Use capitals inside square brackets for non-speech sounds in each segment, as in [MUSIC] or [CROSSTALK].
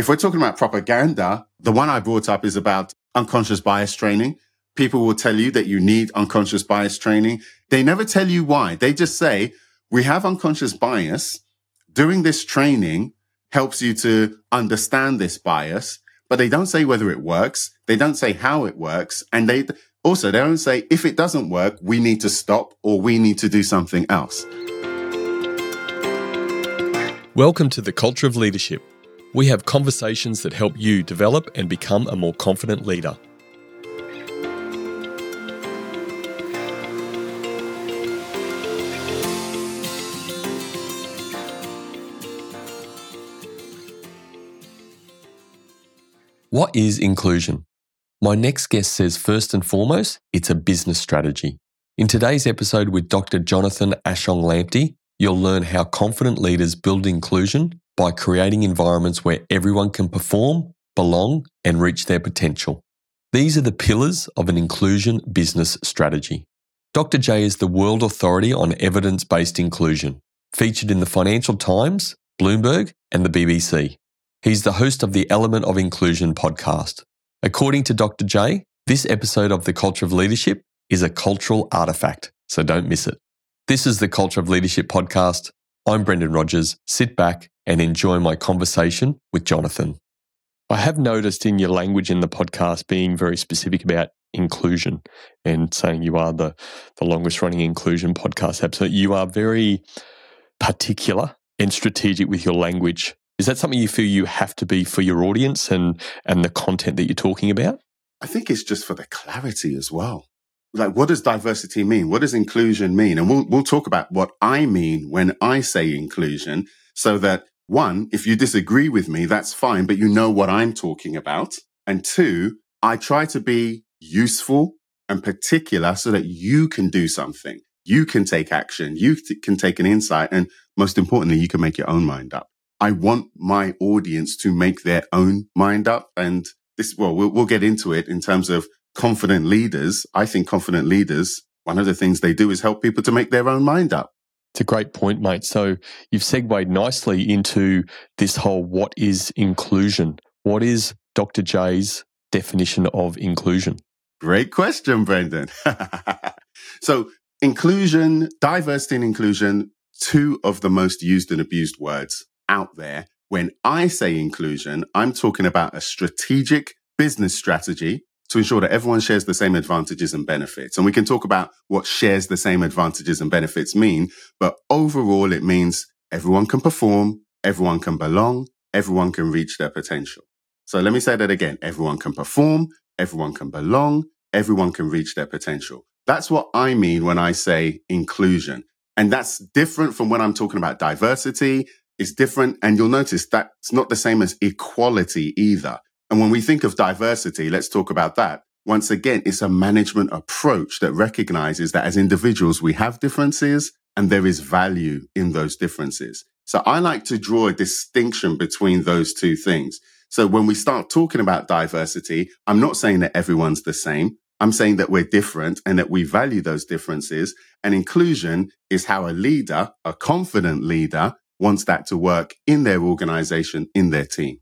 If we're talking about propaganda, the one I brought up is about unconscious bias training. People will tell you that you need unconscious bias training. They never tell you why. They just say, we have unconscious bias. Doing this training helps you to understand this bias, but they don't say whether it works. They don't say how it works. And they also, they don't say if it doesn't work, we need to stop or we need to do something else. Welcome to the Culture of Leadership. We have conversations that help you develop and become a more confident leader. What is inclusion? My next guest says first and foremost, it's a business strategy. In today's episode with Dr. Jonathan Ashong Lamptey, you'll learn how confident leaders build inclusion by creating environments where everyone can perform, belong, and reach their potential. These are the pillars of an inclusion business strategy. Dr. J is the world authority on evidence based inclusion, featured in the Financial Times, Bloomberg, and the BBC. He's the host of the Element of Inclusion podcast. According to Dr. J, this episode of The Culture of Leadership is a cultural artifact, so don't miss it. This is the Culture of Leadership podcast. I'm Brendan Rogers. Sit back and enjoy my conversation with Jonathan. I have noticed in your language in the podcast being very specific about inclusion and saying you are the, the longest running inclusion podcast episode. You are very particular and strategic with your language. Is that something you feel you have to be for your audience and, and the content that you're talking about? I think it's just for the clarity as well like what does diversity mean? What does inclusion mean? And we'll we'll talk about what I mean when I say inclusion so that one, if you disagree with me, that's fine, but you know what I'm talking about. And two, I try to be useful and particular so that you can do something. You can take action. You can take an insight. And most importantly, you can make your own mind up. I want my audience to make their own mind up. And this, well, we'll, we'll get into it in terms of confident leaders, I think confident leaders, one of the things they do is help people to make their own mind up. It's a great point, mate. So you've segued nicely into this whole what is inclusion? What is Dr. J's definition of inclusion? Great question, Brendan. [LAUGHS] so inclusion, diversity and inclusion, two of the most used and abused words out there. When I say inclusion, I'm talking about a strategic business strategy to ensure that everyone shares the same advantages and benefits. And we can talk about what shares the same advantages and benefits mean, but overall it means everyone can perform, everyone can belong, everyone can reach their potential. So let me say that again. Everyone can perform, everyone can belong, everyone can reach their potential. That's what I mean when I say inclusion. And that's different from when I'm talking about diversity. It's different. And you'll notice that it's not the same as equality either. And when we think of diversity, let's talk about that. Once again, it's a management approach that recognizes that as individuals, we have differences and there is value in those differences. So I like to draw a distinction between those two things. So when we start talking about diversity, I'm not saying that everyone's the same. I'm saying that we're different and that we value those differences. And inclusion is how a leader, a confident leader, wants that to work in their organization, in their team.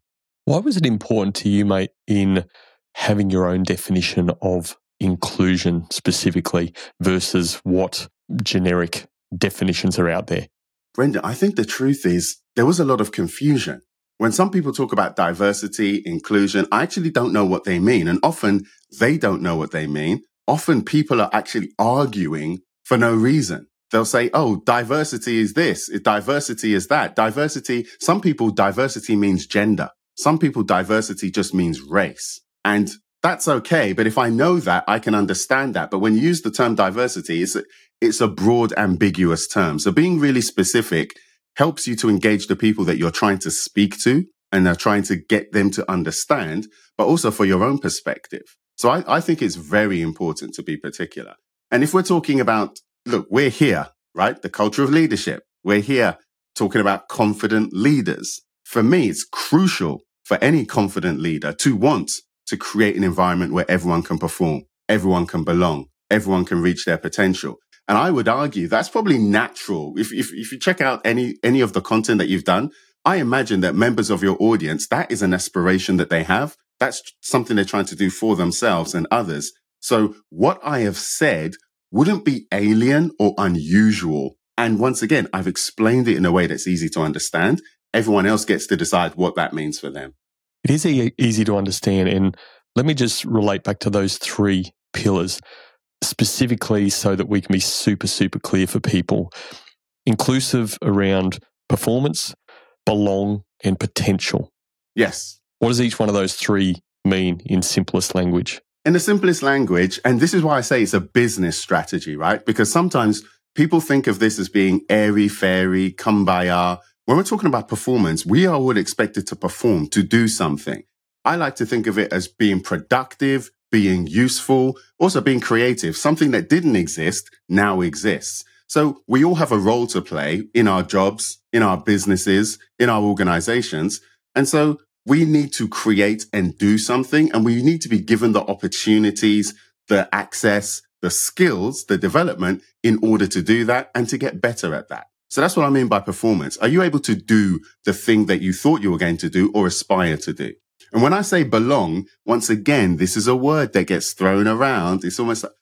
Why was it important to you, mate, in having your own definition of inclusion specifically versus what generic definitions are out there? Brendan, I think the truth is there was a lot of confusion. When some people talk about diversity, inclusion, I actually don't know what they mean. And often they don't know what they mean. Often people are actually arguing for no reason. They'll say, oh, diversity is this, diversity is that. Diversity, some people, diversity means gender. Some people diversity just means race. And that's okay. But if I know that, I can understand that. But when you use the term diversity, it's a, it's a broad, ambiguous term. So being really specific helps you to engage the people that you're trying to speak to and are trying to get them to understand, but also for your own perspective. So I, I think it's very important to be particular. And if we're talking about, look, we're here, right? The culture of leadership. We're here talking about confident leaders. For me, it's crucial for any confident leader to want to create an environment where everyone can perform, everyone can belong, everyone can reach their potential. And I would argue that's probably natural. If, if, if you check out any, any of the content that you've done, I imagine that members of your audience, that is an aspiration that they have. That's something they're trying to do for themselves and others. So what I have said wouldn't be alien or unusual. And once again, I've explained it in a way that's easy to understand. Everyone else gets to decide what that means for them. It is e- easy to understand. And let me just relate back to those three pillars specifically so that we can be super, super clear for people. Inclusive around performance, belong, and potential. Yes. What does each one of those three mean in simplest language? In the simplest language, and this is why I say it's a business strategy, right? Because sometimes people think of this as being airy fairy, kumbaya. When we're talking about performance, we are all expected to perform, to do something. I like to think of it as being productive, being useful, also being creative. Something that didn't exist now exists. So we all have a role to play in our jobs, in our businesses, in our organizations. And so we need to create and do something and we need to be given the opportunities, the access, the skills, the development in order to do that and to get better at that. So that's what I mean by performance. Are you able to do the thing that you thought you were going to do or aspire to do? And when I say belong, once again, this is a word that gets thrown around. It's almost like,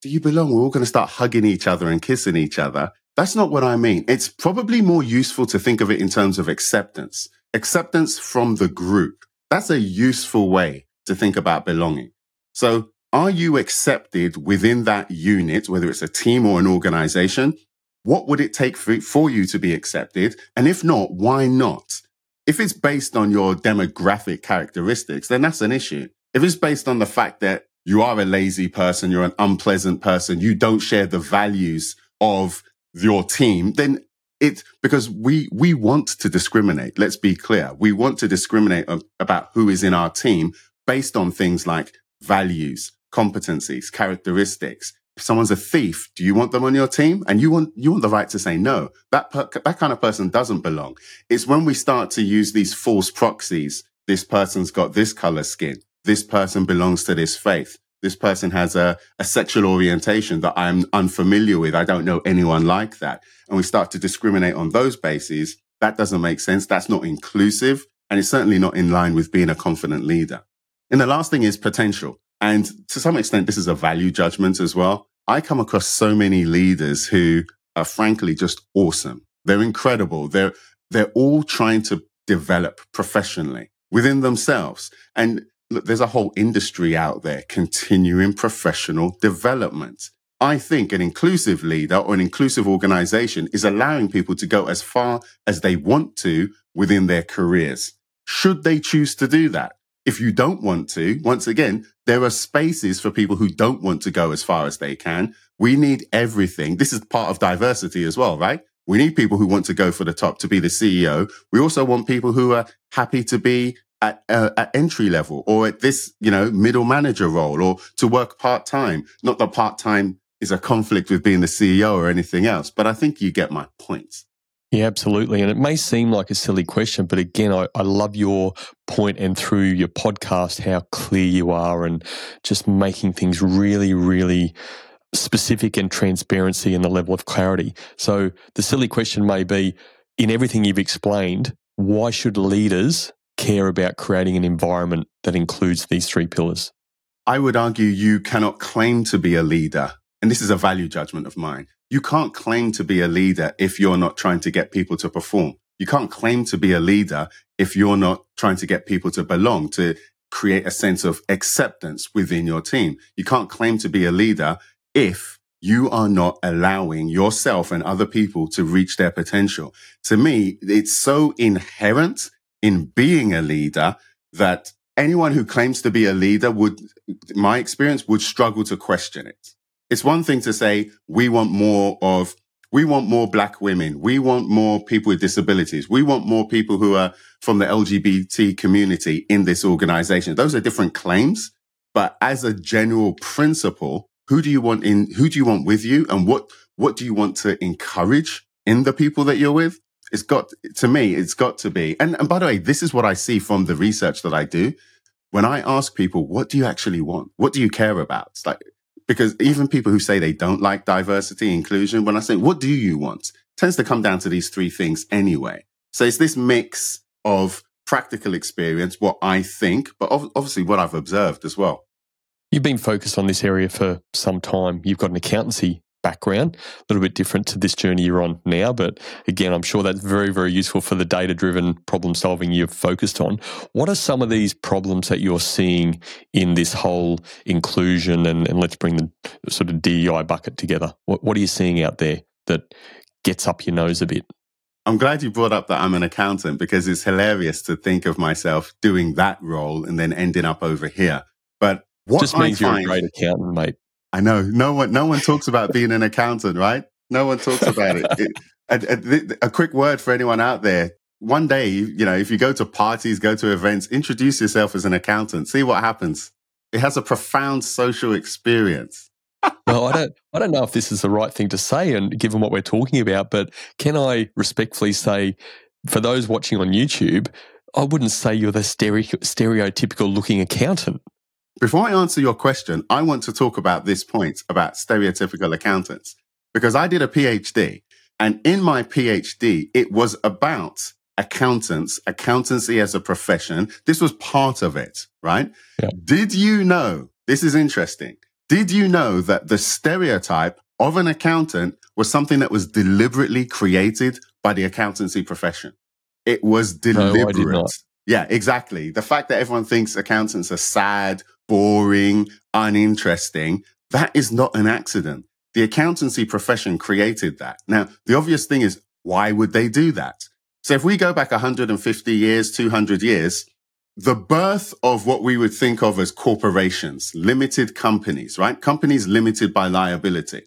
do you belong? We're all going to start hugging each other and kissing each other. That's not what I mean. It's probably more useful to think of it in terms of acceptance, acceptance from the group. That's a useful way to think about belonging. So are you accepted within that unit, whether it's a team or an organization? What would it take for, for you to be accepted? And if not, why not? If it's based on your demographic characteristics, then that's an issue. If it's based on the fact that you are a lazy person, you're an unpleasant person, you don't share the values of your team, then it's because we, we want to discriminate. Let's be clear. We want to discriminate about who is in our team based on things like values, competencies, characteristics. If someone's a thief, do you want them on your team? And you want, you want the right to say no. That, per, that kind of person doesn't belong. It's when we start to use these false proxies. This person's got this color skin this person belongs to this faith. This person has a, a sexual orientation that I'm unfamiliar with. I don't know anyone like that. And we start to discriminate on those bases. That doesn't make sense. That's not inclusive. And it's certainly not in line with being a confident leader. And the last thing is potential. And to some extent, this is a value judgment as well. I come across so many leaders who are frankly just awesome. They're incredible. They're, they're all trying to develop professionally within themselves. And look, there's a whole industry out there continuing professional development. I think an inclusive leader or an inclusive organization is allowing people to go as far as they want to within their careers. Should they choose to do that? If you don't want to, once again, there are spaces for people who don't want to go as far as they can. We need everything. This is part of diversity as well, right? We need people who want to go for the top to be the CEO. We also want people who are happy to be at, uh, at entry level or at this, you know, middle manager role or to work part time. Not that part time is a conflict with being the CEO or anything else, but I think you get my point. Yeah, absolutely. And it may seem like a silly question, but again, I, I love your point and through your podcast, how clear you are and just making things really, really specific and transparency and the level of clarity. So the silly question may be in everything you've explained, why should leaders care about creating an environment that includes these three pillars? I would argue you cannot claim to be a leader. And this is a value judgment of mine. You can't claim to be a leader if you're not trying to get people to perform. You can't claim to be a leader if you're not trying to get people to belong, to create a sense of acceptance within your team. You can't claim to be a leader if you are not allowing yourself and other people to reach their potential. To me, it's so inherent in being a leader that anyone who claims to be a leader would, my experience, would struggle to question it. It's one thing to say, we want more of, we want more black women. We want more people with disabilities. We want more people who are from the LGBT community in this organization. Those are different claims. But as a general principle, who do you want in, who do you want with you? And what, what do you want to encourage in the people that you're with? It's got, to me, it's got to be. And, and by the way, this is what I see from the research that I do. When I ask people, what do you actually want? What do you care about? It's like, because even people who say they don't like diversity, inclusion, when I say, what do you want? Tends to come down to these three things anyway. So it's this mix of practical experience, what I think, but obviously what I've observed as well. You've been focused on this area for some time. You've got an accountancy background, a little bit different to this journey you're on now. But again, I'm sure that's very, very useful for the data driven problem solving you've focused on. What are some of these problems that you're seeing in this whole inclusion and, and let's bring the sort of DEI bucket together? What, what are you seeing out there that gets up your nose a bit? I'm glad you brought up that I'm an accountant because it's hilarious to think of myself doing that role and then ending up over here. But what just means I find, you're a great accountant, mate. I know no one no one talks about being an accountant, right? No one talks about it. it a, a, a quick word for anyone out there. One day, you know, if you go to parties, go to events, introduce yourself as an accountant. See what happens. It has a profound social experience. [LAUGHS] well, I don't, I don't know if this is the right thing to say, and given what we're talking about, but can I respectfully say, for those watching on YouTube, I wouldn't say you're the stereo, stereotypical looking accountant. Before I answer your question, I want to talk about this point about stereotypical accountants because I did a PhD and in my PhD, it was about accountants, accountancy as a profession. This was part of it, right? Yeah. Did you know? This is interesting. Did you know that the stereotype of an accountant was something that was deliberately created by the accountancy profession? It was deliberate. No, yeah, exactly. The fact that everyone thinks accountants are sad boring, uninteresting. That is not an accident. The accountancy profession created that. Now, the obvious thing is, why would they do that? So if we go back 150 years, 200 years, the birth of what we would think of as corporations, limited companies, right? Companies limited by liability.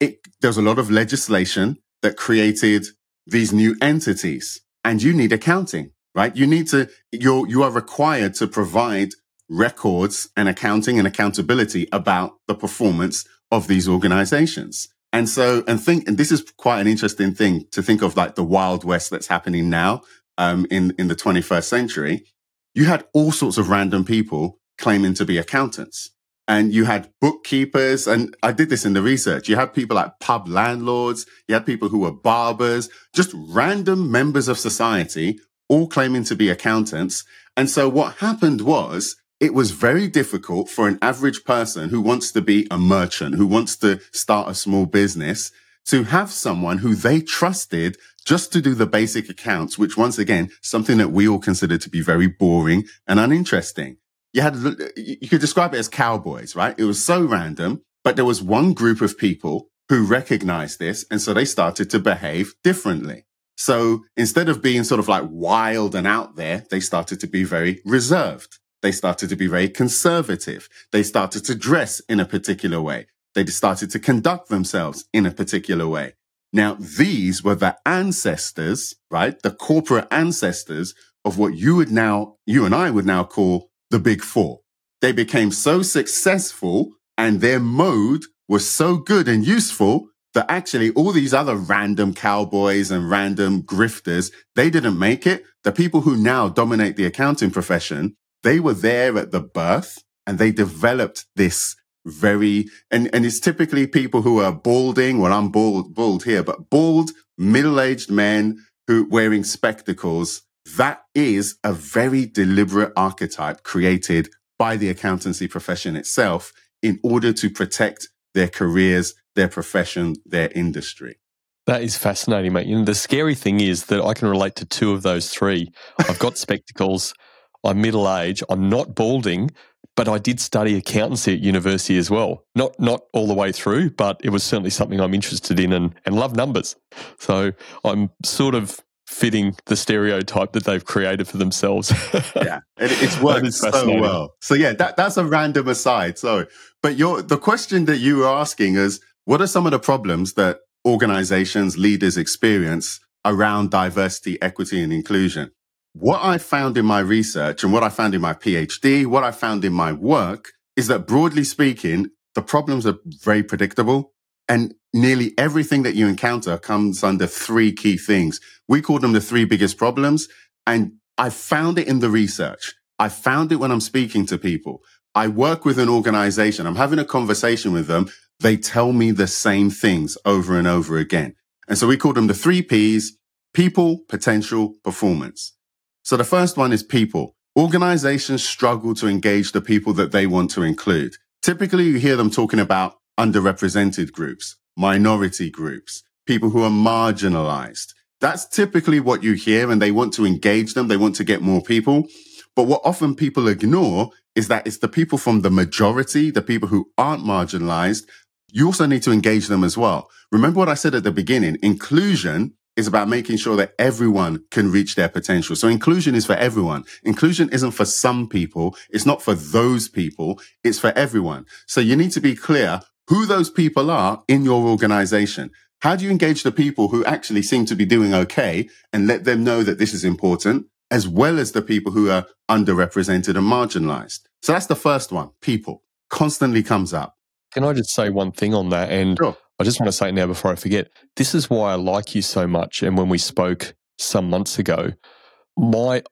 It, there's a lot of legislation that created these new entities and you need accounting, right? You need to, you're, you are required to provide records and accounting and accountability about the performance of these organizations. And so, and think, and this is quite an interesting thing to think of like the Wild West that's happening now, um, in, in the 21st century. You had all sorts of random people claiming to be accountants and you had bookkeepers. And I did this in the research. You had people like pub landlords. You had people who were barbers, just random members of society, all claiming to be accountants. And so what happened was it was very difficult for an average person who wants to be a merchant, who wants to start a small business to have someone who they trusted just to do the basic accounts, which once again, something that we all consider to be very boring and uninteresting. You had, you could describe it as cowboys, right? It was so random, but there was one group of people who recognized this. And so they started to behave differently. So instead of being sort of like wild and out there, they started to be very reserved. They started to be very conservative. They started to dress in a particular way. They started to conduct themselves in a particular way. Now, these were the ancestors, right? The corporate ancestors of what you would now, you and I would now call the big four. They became so successful and their mode was so good and useful that actually all these other random cowboys and random grifters, they didn't make it. The people who now dominate the accounting profession, they were there at the birth and they developed this very, and, and it's typically people who are balding. Well, I'm bald, bald here, but bald, middle-aged men who wearing spectacles. That is a very deliberate archetype created by the accountancy profession itself in order to protect their careers, their profession, their industry. That is fascinating, mate. You know, the scary thing is that I can relate to two of those three. I've got spectacles. I'm middle age. I'm not balding, but I did study accountancy at university as well. Not not all the way through, but it was certainly something I'm interested in and, and love numbers. So I'm sort of fitting the stereotype that they've created for themselves. [LAUGHS] yeah, it, it's worked so well. So yeah, that, that's a random aside. So, but your the question that you were asking is, what are some of the problems that organizations, leaders experience around diversity, equity, and inclusion? What I found in my research and what I found in my PhD, what I found in my work is that broadly speaking, the problems are very predictable and nearly everything that you encounter comes under three key things. We call them the three biggest problems. And I found it in the research. I found it when I'm speaking to people. I work with an organization. I'm having a conversation with them. They tell me the same things over and over again. And so we call them the three P's people, potential, performance. So the first one is people. Organizations struggle to engage the people that they want to include. Typically, you hear them talking about underrepresented groups, minority groups, people who are marginalized. That's typically what you hear and they want to engage them. They want to get more people. But what often people ignore is that it's the people from the majority, the people who aren't marginalized. You also need to engage them as well. Remember what I said at the beginning? Inclusion is about making sure that everyone can reach their potential. So inclusion is for everyone. Inclusion isn't for some people. It's not for those people. It's for everyone. So you need to be clear who those people are in your organization. How do you engage the people who actually seem to be doing okay and let them know that this is important, as well as the people who are underrepresented and marginalized? So that's the first one. People constantly comes up. Can I just say one thing on that? And sure. I just want to say it now before I forget. This is why I like you so much. And when we spoke some months ago, my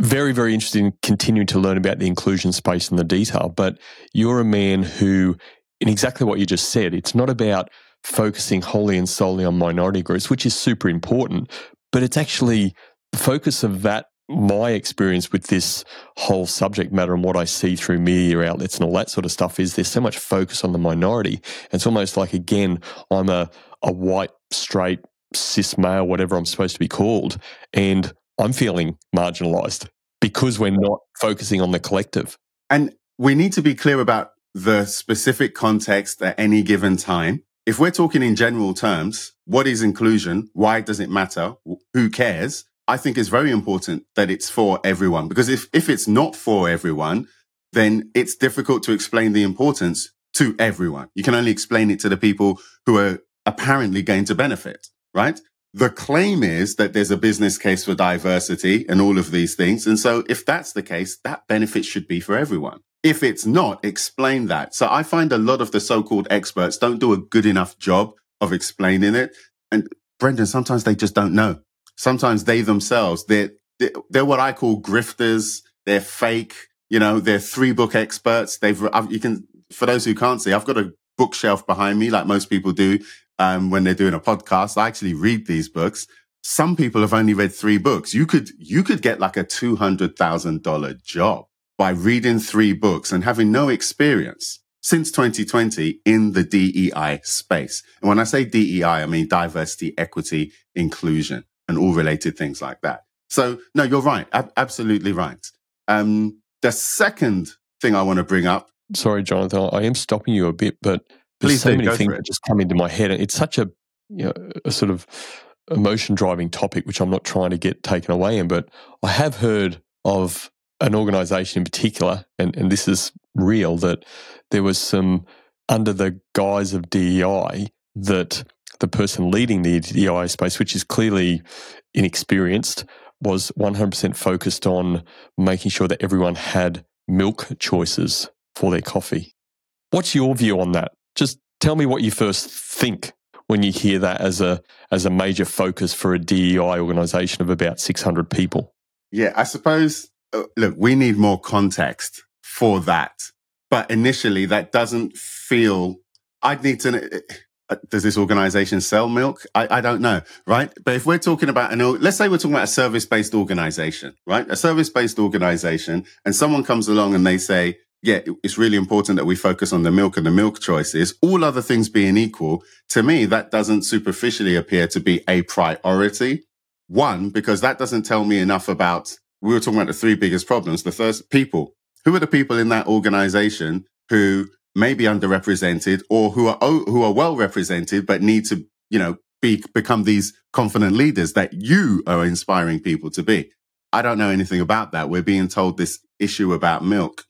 very, very interested in continuing to learn about the inclusion space and the detail. But you're a man who, in exactly what you just said, it's not about focusing wholly and solely on minority groups, which is super important, but it's actually the focus of that my experience with this whole subject matter and what I see through media outlets and all that sort of stuff is there's so much focus on the minority. It's almost like, again, I'm a, a white, straight, cis male, whatever I'm supposed to be called, and I'm feeling marginalized because we're not focusing on the collective. And we need to be clear about the specific context at any given time. If we're talking in general terms, what is inclusion? Why does it matter? Who cares? I think it's very important that it's for everyone because if, if it's not for everyone, then it's difficult to explain the importance to everyone. You can only explain it to the people who are apparently going to benefit, right? The claim is that there's a business case for diversity and all of these things. And so if that's the case, that benefit should be for everyone. If it's not, explain that. So I find a lot of the so-called experts don't do a good enough job of explaining it. And Brendan, sometimes they just don't know sometimes they themselves, they're, they're what I call grifters. They're fake. You know, they're three book experts. They've, you can, for those who can't see, I've got a bookshelf behind me, like most people do, um, when they're doing a podcast. I actually read these books. Some people have only read three books. You could, you could get like a $200,000 job by reading three books and having no experience since 2020 in the DEI space. And when I say DEI, I mean diversity, equity, inclusion and all related things like that. So no, you're right. Ab- absolutely right. Um, the second thing I want to bring up. Sorry, Jonathan, I am stopping you a bit, but there's Please so do, many things that just come into my head. and It's such a, you know, a sort of emotion driving topic, which I'm not trying to get taken away in, but I have heard of an organization in particular, and, and this is real, that there was some under the guise of DEI that the person leading the DEI space, which is clearly inexperienced, was 100% focused on making sure that everyone had milk choices for their coffee. What's your view on that? Just tell me what you first think when you hear that as a as a major focus for a DEI organization of about 600 people. Yeah, I suppose uh, look, we need more context for that. But initially that doesn't feel I'd need to Uh, does this organization sell milk? I, I, don't know, right? But if we're talking about an, let's say we're talking about a service based organization, right? A service based organization, and someone comes along and they say, yeah, it's really important that we focus on the milk and the milk choices. All other things being equal, to me, that doesn't superficially appear to be a priority. One, because that doesn't tell me enough about, we were talking about the three biggest problems. The first, people. Who are the people in that organization who may be underrepresented or who are oh, who are well represented but need to you know be become these confident leaders that you are inspiring people to be. I don't know anything about that. We're being told this issue about milk.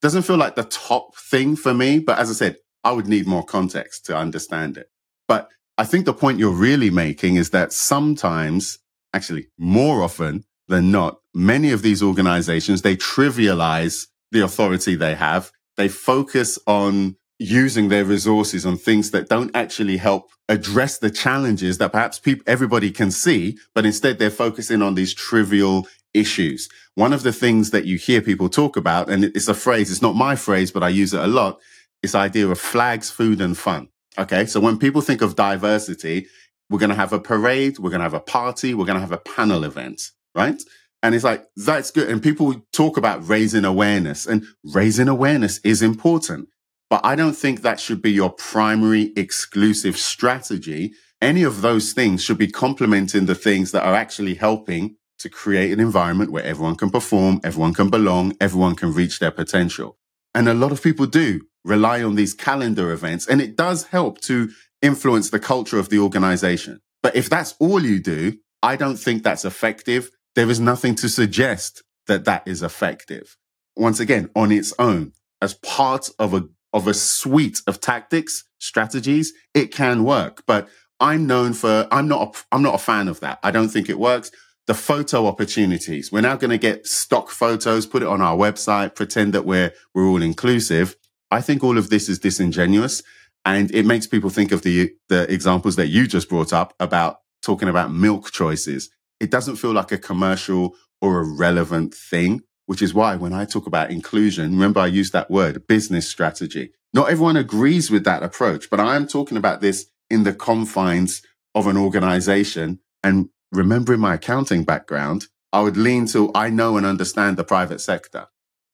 Doesn't feel like the top thing for me but as i said i would need more context to understand it. But i think the point you're really making is that sometimes actually more often than not many of these organizations they trivialize the authority they have they focus on using their resources on things that don't actually help address the challenges that perhaps people, everybody can see, but instead they're focusing on these trivial issues. One of the things that you hear people talk about, and it's a phrase, it's not my phrase, but I use it a lot, this idea of flags, food and fun. Okay. So when people think of diversity, we're going to have a parade, we're going to have a party, we're going to have a panel event, right? And it's like, that's good. And people talk about raising awareness and raising awareness is important. But I don't think that should be your primary exclusive strategy. Any of those things should be complementing the things that are actually helping to create an environment where everyone can perform, everyone can belong, everyone can reach their potential. And a lot of people do rely on these calendar events and it does help to influence the culture of the organization. But if that's all you do, I don't think that's effective. There is nothing to suggest that that is effective. Once again, on its own, as part of a, of a suite of tactics, strategies, it can work. But I'm known for, I'm not, a, I'm not a fan of that. I don't think it works. The photo opportunities. We're now going to get stock photos, put it on our website, pretend that we're, we're all inclusive. I think all of this is disingenuous. And it makes people think of the, the examples that you just brought up about talking about milk choices. It doesn't feel like a commercial or a relevant thing, which is why when I talk about inclusion, remember I use that word, business strategy. Not everyone agrees with that approach, but I am talking about this in the confines of an organization. And remembering my accounting background, I would lean to I know and understand the private sector.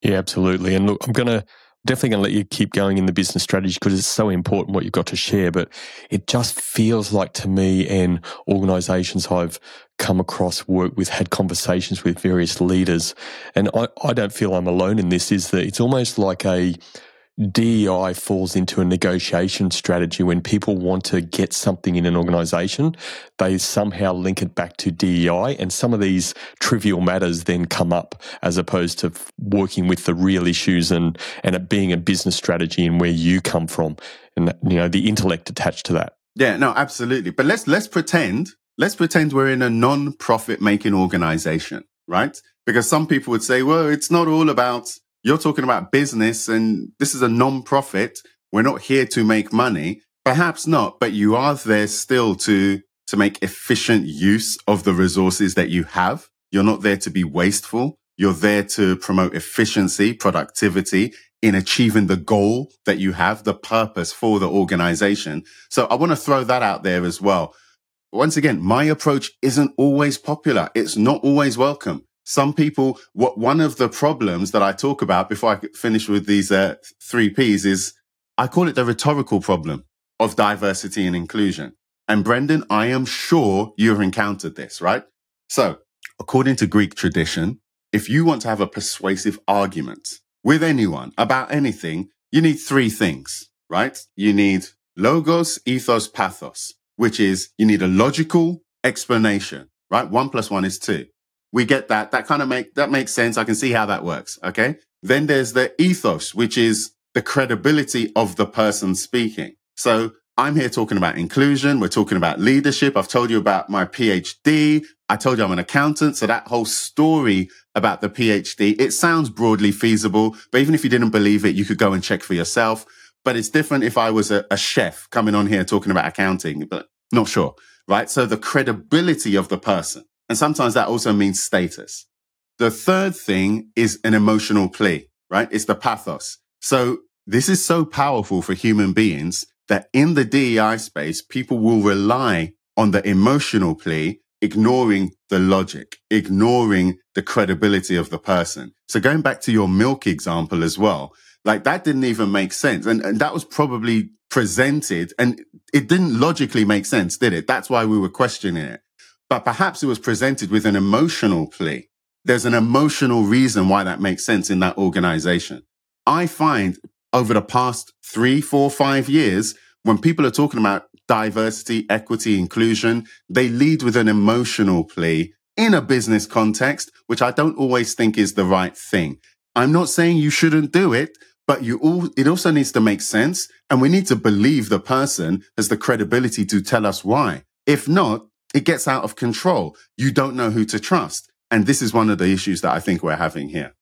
Yeah, absolutely. And look, I'm going to definitely going to let you keep going in the business strategy because it's so important what you've got to share. But it just feels like to me and organizations I've come across, work with, had conversations with various leaders, and I, I don't feel I'm alone in this, is that it's almost like a DEI falls into a negotiation strategy when people want to get something in an organization, they somehow link it back to DEI, and some of these trivial matters then come up as opposed to working with the real issues and and it being a business strategy and where you come from, and you know the intellect attached to that. Yeah, no, absolutely. But let's let's pretend let's pretend we're in a non-profit making organization, right? Because some people would say, well, it's not all about you're talking about business and this is a non-profit. We're not here to make money. Perhaps not, but you are there still to, to make efficient use of the resources that you have. You're not there to be wasteful. You're there to promote efficiency, productivity in achieving the goal that you have, the purpose for the organization. So I want to throw that out there as well. Once again, my approach isn't always popular. It's not always welcome. Some people, what one of the problems that I talk about before I finish with these uh, three P's is I call it the rhetorical problem of diversity and inclusion. And Brendan, I am sure you've encountered this, right? So according to Greek tradition, if you want to have a persuasive argument with anyone about anything, you need three things, right? You need logos, ethos, pathos, which is you need a logical explanation, right? One plus one is two we get that. That kind of make, that makes sense. I can see how that works. Okay. Then there's the ethos, which is the credibility of the person speaking. So I'm here talking about inclusion. We're talking about leadership. I've told you about my PhD. I told you I'm an accountant. So that whole story about the PhD, it sounds broadly feasible, but even if you didn't believe it, you could go and check for yourself. But it's different if I was a, a chef coming on here talking about accounting, but not sure. Right. So the credibility of the person. And sometimes that also means status. The third thing is an emotional plea, right? It's the pathos. So this is so powerful for human beings that in the DEI space, people will rely on the emotional plea, ignoring the logic, ignoring the credibility of the person. So going back to your milk example as well, like that didn't even make sense. And, and that was probably presented and it didn't logically make sense, did it? That's why we were questioning it but perhaps it was presented with an emotional plea. There's an emotional reason why that makes sense in that organization. I find over the past three, four, five years, when people are talking about diversity, equity, inclusion, they lead with an emotional plea in a business context, which I don't always think is the right thing. I'm not saying you shouldn't do it, but you all, it also needs to make sense. And we need to believe the person has the credibility to tell us why. If not, it gets out of control. You don't know who to trust. And this is one of the issues that I think we're having here.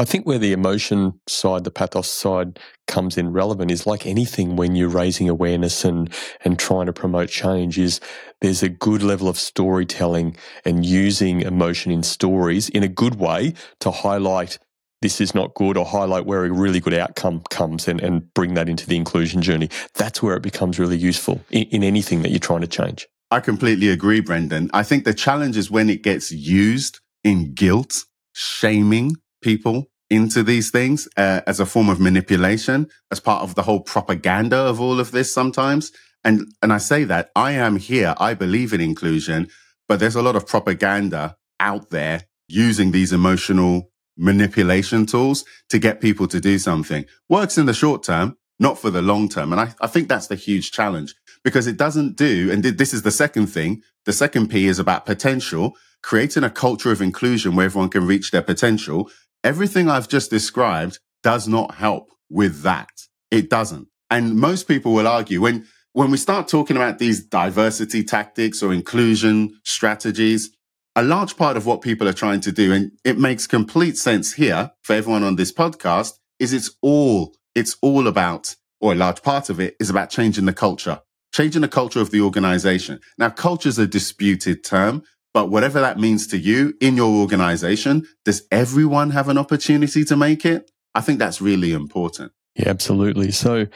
I think where the emotion side, the pathos side comes in relevant is like anything when you're raising awareness and, and trying to promote change is there's a good level of storytelling and using emotion in stories in a good way to highlight this is not good or highlight where a really good outcome comes and, and bring that into the inclusion journey. That's where it becomes really useful in, in anything that you're trying to change. I completely agree, Brendan. I think the challenge is when it gets used in guilt, shaming people into these things uh, as a form of manipulation, as part of the whole propaganda of all of this sometimes. And, and I say that I am here. I believe in inclusion, but there's a lot of propaganda out there using these emotional manipulation tools to get people to do something. Works in the short term, not for the long term. And I, I think that's the huge challenge because it doesn't do, and this is the second thing. The second P is about potential, creating a culture of inclusion where everyone can reach their potential. Everything I've just described does not help with that. It doesn't. And most people will argue when, when we start talking about these diversity tactics or inclusion strategies, a large part of what people are trying to do, and it makes complete sense here for everyone on this podcast, is it's all, it's all about, or a large part of it is about changing the culture, changing the culture of the organization. Now, culture is a disputed term, but whatever that means to you in your organization, does everyone have an opportunity to make it? I think that's really important. Yeah, absolutely. So,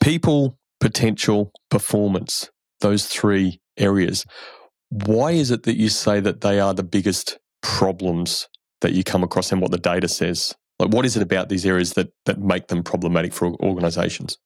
people, potential, performance, those three areas. Why is it that you say that they are the biggest problems that you come across and what the data says? Like, what is it about these areas that, that make them problematic for organizations?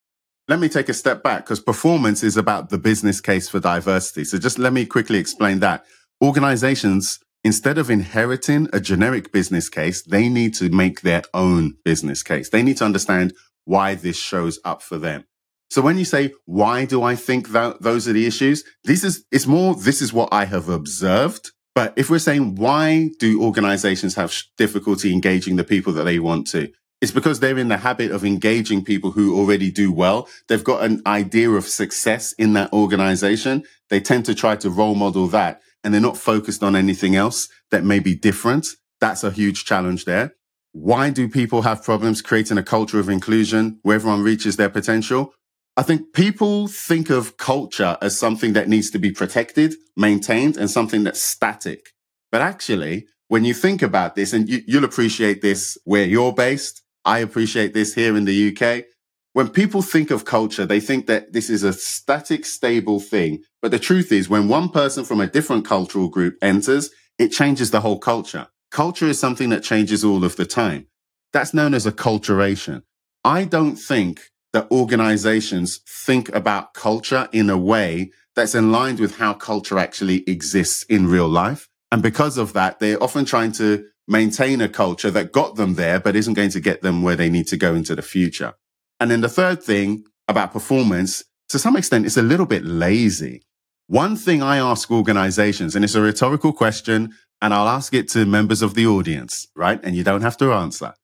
Let me take a step back because performance is about the business case for diversity. So just let me quickly explain that. Organizations, instead of inheriting a generic business case, they need to make their own business case. They need to understand why this shows up for them. So when you say, why do I think that those are the issues? This is, it's more, this is what I have observed. But if we're saying, why do organizations have difficulty engaging the people that they want to? It's because they're in the habit of engaging people who already do well. They've got an idea of success in that organization. They tend to try to role model that and they're not focused on anything else that may be different. That's a huge challenge there. Why do people have problems creating a culture of inclusion where everyone reaches their potential? I think people think of culture as something that needs to be protected, maintained, and something that's static. But actually, when you think about this, and you, will appreciate this where you're based, I appreciate this here in the UK. When people think of culture, they think that this is a static, stable thing. But the truth is, when one person from a different cultural group enters, it changes the whole culture. Culture is something that changes all of the time. That's known as acculturation. I don't think that organizations think about culture in a way that's in line with how culture actually exists in real life. And because of that, they're often trying to maintain a culture that got them there, but isn't going to get them where they need to go into the future. And then the third thing about performance, to some extent, is a little bit lazy. One thing I ask organizations, and it's a rhetorical question, and I'll ask it to members of the audience, right? And you don't have to answer.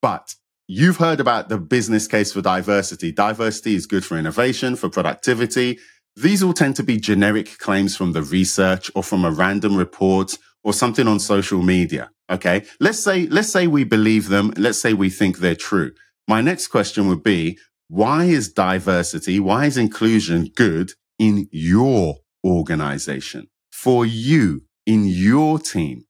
But You've heard about the business case for diversity. Diversity is good for innovation, for productivity. These all tend to be generic claims from the research or from a random report or something on social media. Okay. Let's say, let's say we believe them. Let's say we think they're true. My next question would be, why is diversity, why is inclusion good in your organization for you in your team?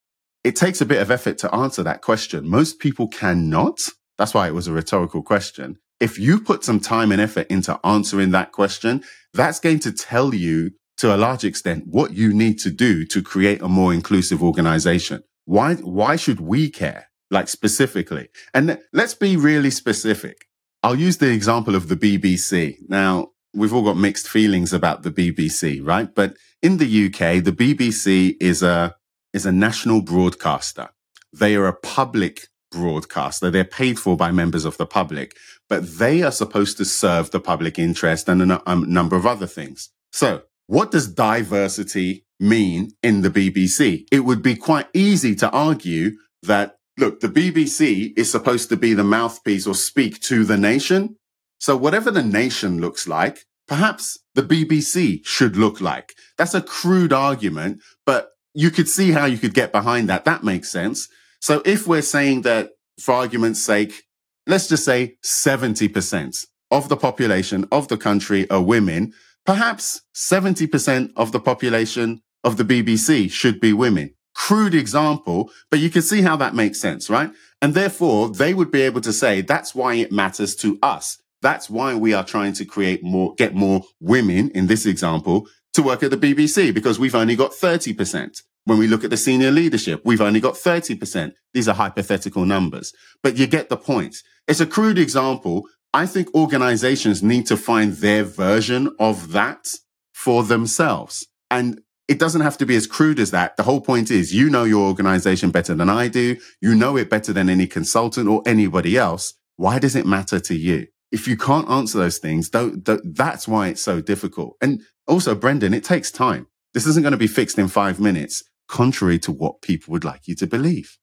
It takes a bit of effort to answer that question. Most people cannot. That's why it was a rhetorical question. If you put some time and effort into answering that question, that's going to tell you to a large extent what you need to do to create a more inclusive organization. Why, why should we care? Like specifically. And let's be really specific. I'll use the example of the BBC. Now, we've all got mixed feelings about the BBC, right? But in the UK, the BBC is a, is a national broadcaster. They are a public broadcaster. They're paid for by members of the public, but they are supposed to serve the public interest and a, a um, number of other things. So what does diversity mean in the BBC? It would be quite easy to argue that, look, the BBC is supposed to be the mouthpiece or speak to the nation. So whatever the nation looks like, perhaps the BBC should look like. That's a crude argument, but you could see how you could get behind that. That makes sense. So if we're saying that, for argument's sake, let's just say 70% of the population of the country are women, perhaps 70% of the population of the BBC should be women. Crude example, but you can see how that makes sense, right? And therefore, they would be able to say that's why it matters to us. That's why we are trying to create more, get more women in this example to work at the BBC because we've only got 30%. When we look at the senior leadership, we've only got 30%. These are hypothetical numbers, but you get the point. It's a crude example. I think organizations need to find their version of that for themselves. And it doesn't have to be as crude as that. The whole point is you know your organization better than I do. You know it better than any consultant or anybody else. Why does it matter to you? If you can't answer those things, don't, don't, that's why it's so difficult. And also, Brendan, it takes time. This isn't going to be fixed in five minutes, contrary to what people would like you to believe.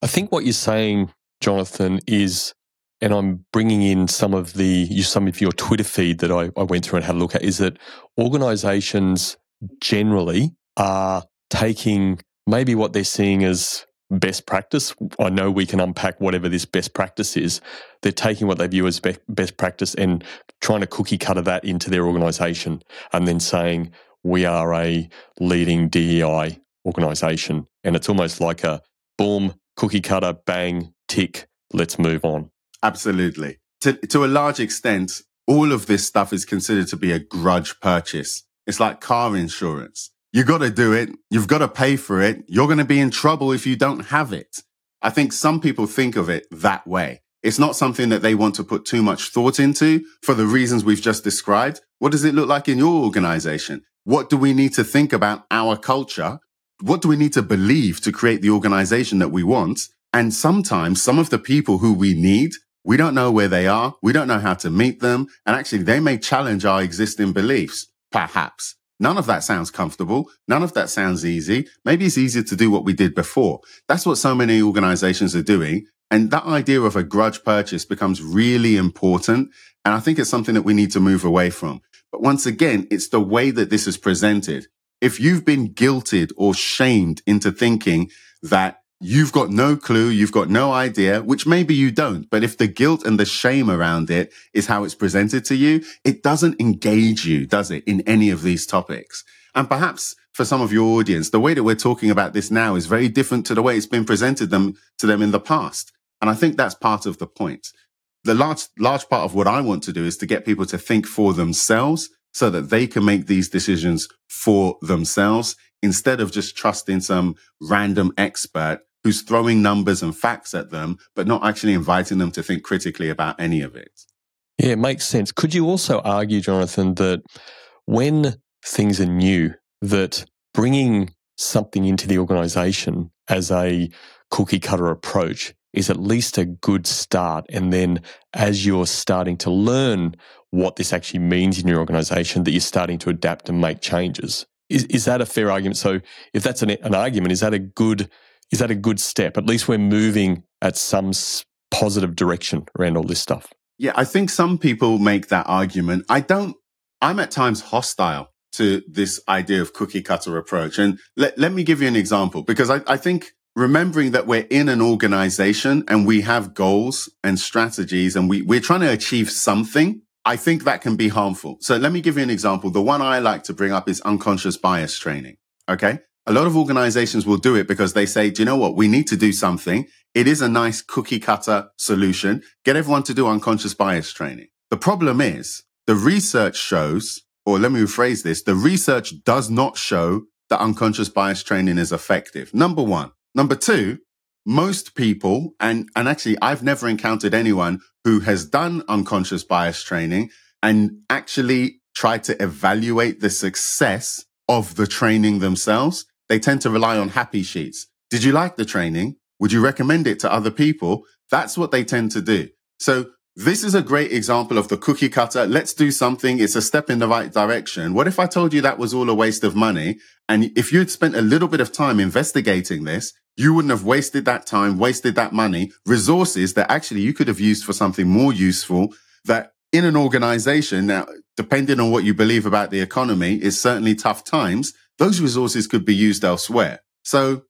I think what you're saying, Jonathan, is, and I'm bringing in some of the some of your Twitter feed that I, I went through and had a look at, is that organisations generally are taking maybe what they're seeing as best practice. I know we can unpack whatever this best practice is. They're taking what they view as be- best practice and trying to cookie cutter that into their organization and then saying, we are a leading DEI organization. And it's almost like a boom, cookie cutter, bang, tick, let's move on. Absolutely. To, to a large extent, all of this stuff is considered to be a grudge purchase. It's like car insurance. You've got to do it. You've got to pay for it. You're going to be in trouble if you don't have it. I think some people think of it that way. It's not something that they want to put too much thought into for the reasons we've just described. What does it look like in your organization? What do we need to think about our culture? What do we need to believe to create the organization that we want? And sometimes some of the people who we need, we don't know where they are. We don't know how to meet them. And actually they may challenge our existing beliefs, perhaps. None of that sounds comfortable. None of that sounds easy. Maybe it's easier to do what we did before. That's what so many organizations are doing. And that idea of a grudge purchase becomes really important. And I think it's something that we need to move away from. But once again, it's the way that this is presented. If you've been guilted or shamed into thinking that you've got no clue, you've got no idea, which maybe you don't. But if the guilt and the shame around it is how it's presented to you, it doesn't engage you, does it, in any of these topics? And perhaps for some of your audience, the way that we're talking about this now is very different to the way it's been presented them to them in the past. And I think that's part of the point. The large, large part of what I want to do is to get people to think for themselves so that they can make these decisions for themselves instead of just trusting some random expert who's throwing numbers and facts at them, but not actually inviting them to think critically about any of it. Yeah, it makes sense. Could you also argue, Jonathan, that when things are new, that bringing something into the organization as a cookie cutter approach is at least a good start. And then as you're starting to learn what this actually means in your organization, that you're starting to adapt and make changes. Is, is that a fair argument? So if that's an, an argument, is that a good is that a good step? At least we're moving at some positive direction around all this stuff. Yeah, I think some people make that argument. I don't, I'm at times hostile to this idea of cookie cutter approach. And let, let me give you an example because I, I think remembering that we're in an organization and we have goals and strategies and we, we're trying to achieve something. I think that can be harmful. So let me give you an example. The one I like to bring up is unconscious bias training. Okay. A lot of organizations will do it because they say, do you know what? We need to do something. It is a nice cookie cutter solution. Get everyone to do unconscious bias training. The problem is the research shows, or let me rephrase this. The research does not show that unconscious bias training is effective. Number one. Number two, most people, and, and actually I've never encountered anyone who has done unconscious bias training and actually tried to evaluate the success of the training themselves they tend to rely on happy sheets. Did you like the training? Would you recommend it to other people? That's what they tend to do. So this is a great example of the cookie cutter. Let's do something. It's a step in the right direction. What if I told you that was all a waste of money? And if you'd spent a little bit of time investigating this, you wouldn't have wasted that time, wasted that money, resources that actually you could have used for something more useful that in an organization now, depending on what you believe about the economy is certainly tough times those resources could be used elsewhere. So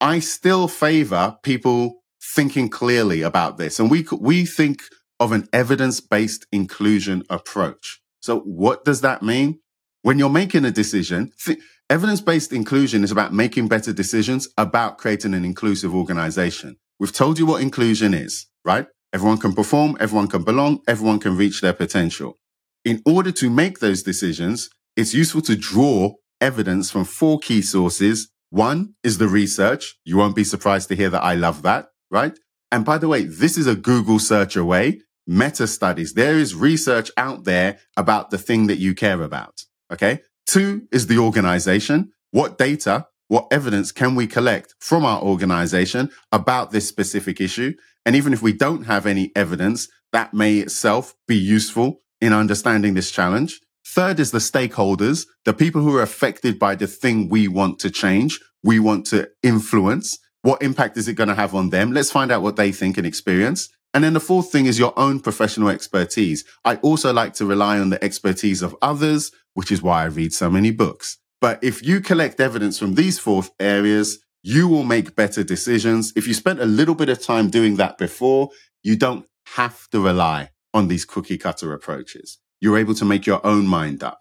I still favor people thinking clearly about this. And we, we think of an evidence based inclusion approach. So what does that mean? When you're making a decision, th- evidence based inclusion is about making better decisions about creating an inclusive organization. We've told you what inclusion is, right? Everyone can perform, everyone can belong, everyone can reach their potential. In order to make those decisions, it's useful to draw evidence from four key sources. One is the research. You won't be surprised to hear that I love that, right? And by the way, this is a Google search away. Meta studies. There is research out there about the thing that you care about. Okay. Two is the organization. What data, what evidence can we collect from our organization about this specific issue? And even if we don't have any evidence, that may itself be useful in understanding this challenge. Third is the stakeholders, the people who are affected by the thing we want to change, we want to influence. What impact is it going to have on them? Let's find out what they think and experience. And then the fourth thing is your own professional expertise. I also like to rely on the expertise of others, which is why I read so many books. But if you collect evidence from these four areas, you will make better decisions. If you spent a little bit of time doing that before, you don't have to rely on these cookie cutter approaches. You're able to make your own mind up.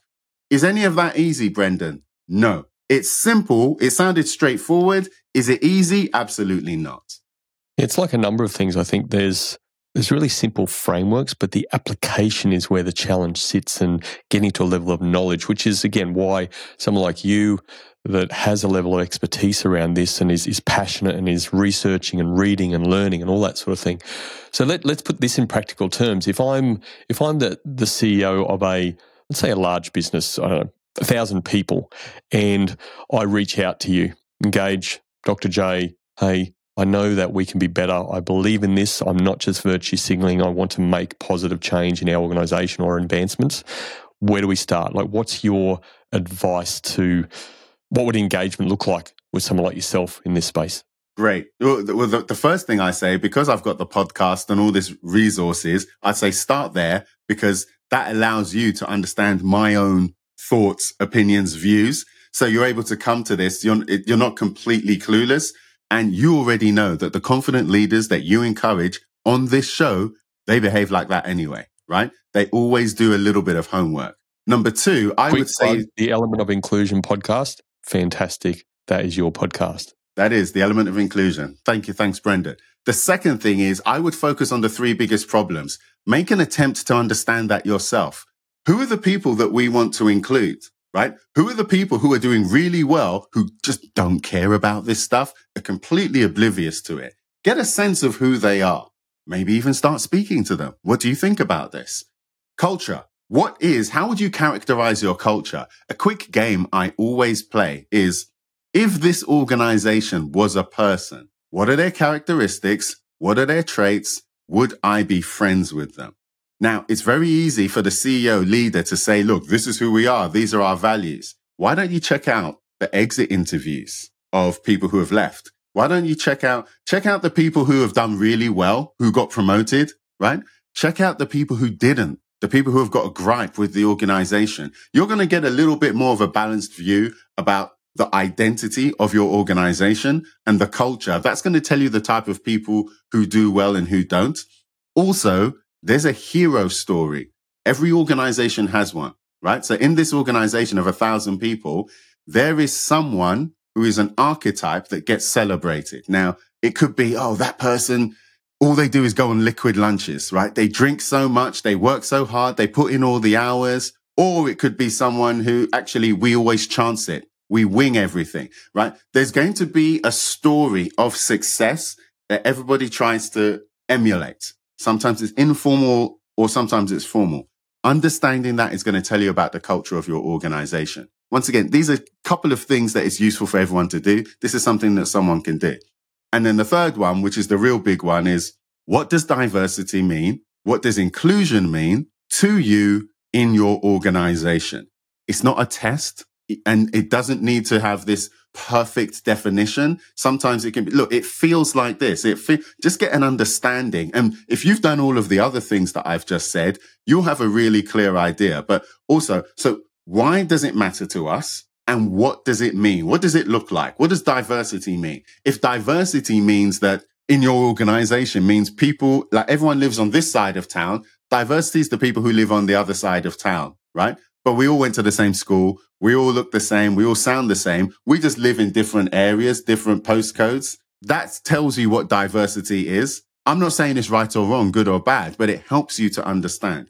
Is any of that easy, Brendan? No. It's simple. It sounded straightforward. Is it easy? Absolutely not. It's like a number of things. I think there's there's really simple frameworks, but the application is where the challenge sits and getting to a level of knowledge, which is again why someone like you that has a level of expertise around this and is, is passionate and is researching and reading and learning and all that sort of thing. So let, let's put this in practical terms. If I'm if I'm the, the CEO of a let's say a large business, I don't know, a thousand people, and I reach out to you, engage Dr. J, hey, I know that we can be better. I believe in this. I'm not just virtue signaling. I want to make positive change in our organization or advancements. Where do we start? Like, what's your advice to what would engagement look like with someone like yourself in this space? Great. Well, the, the, first thing I say, because I've got the podcast and all these resources, I'd say start there because that allows you to understand my own thoughts, opinions, views. So you're able to come to this. You're, you're not completely clueless. And you already know that the confident leaders that you encourage on this show, they behave like that anyway, right? They always do a little bit of homework. Number two, I Quick would say the Element of Inclusion podcast. Fantastic. That is your podcast. That is the element of inclusion. Thank you. Thanks, Brendan. The second thing is I would focus on the three biggest problems. Make an attempt to understand that yourself. Who are the people that we want to include? Right? Who are the people who are doing really well, who just don't care about this stuff, are completely oblivious to it? Get a sense of who they are. Maybe even start speaking to them. What do you think about this? Culture. What is, how would you characterize your culture? A quick game I always play is if this organization was a person, what are their characteristics? What are their traits? Would I be friends with them? Now, it's very easy for the CEO leader to say, look, this is who we are. These are our values. Why don't you check out the exit interviews of people who have left? Why don't you check out, check out the people who have done really well, who got promoted, right? Check out the people who didn't, the people who have got a gripe with the organization. You're going to get a little bit more of a balanced view about the identity of your organization and the culture. That's going to tell you the type of people who do well and who don't. Also, there's a hero story. Every organization has one, right? So in this organization of a thousand people, there is someone who is an archetype that gets celebrated. Now, it could be, oh, that person, all they do is go on liquid lunches, right? They drink so much, they work so hard, they put in all the hours. Or it could be someone who actually we always chance it. We wing everything, right? There's going to be a story of success that everybody tries to emulate. Sometimes it's informal or sometimes it's formal. Understanding that is going to tell you about the culture of your organization. Once again, these are a couple of things that is useful for everyone to do. This is something that someone can do. And then the third one, which is the real big one is what does diversity mean? What does inclusion mean to you in your organization? It's not a test and it doesn't need to have this perfect definition. Sometimes it can be, look, it feels like this. It fe- just get an understanding. And if you've done all of the other things that I've just said, you'll have a really clear idea. But also, so why does it matter to us? And what does it mean? What does it look like? What does diversity mean? If diversity means that in your organization means people, like everyone lives on this side of town, diversity is the people who live on the other side of town, right? But we all went to the same school. We all look the same. We all sound the same. We just live in different areas, different postcodes. That tells you what diversity is. I'm not saying it's right or wrong, good or bad, but it helps you to understand.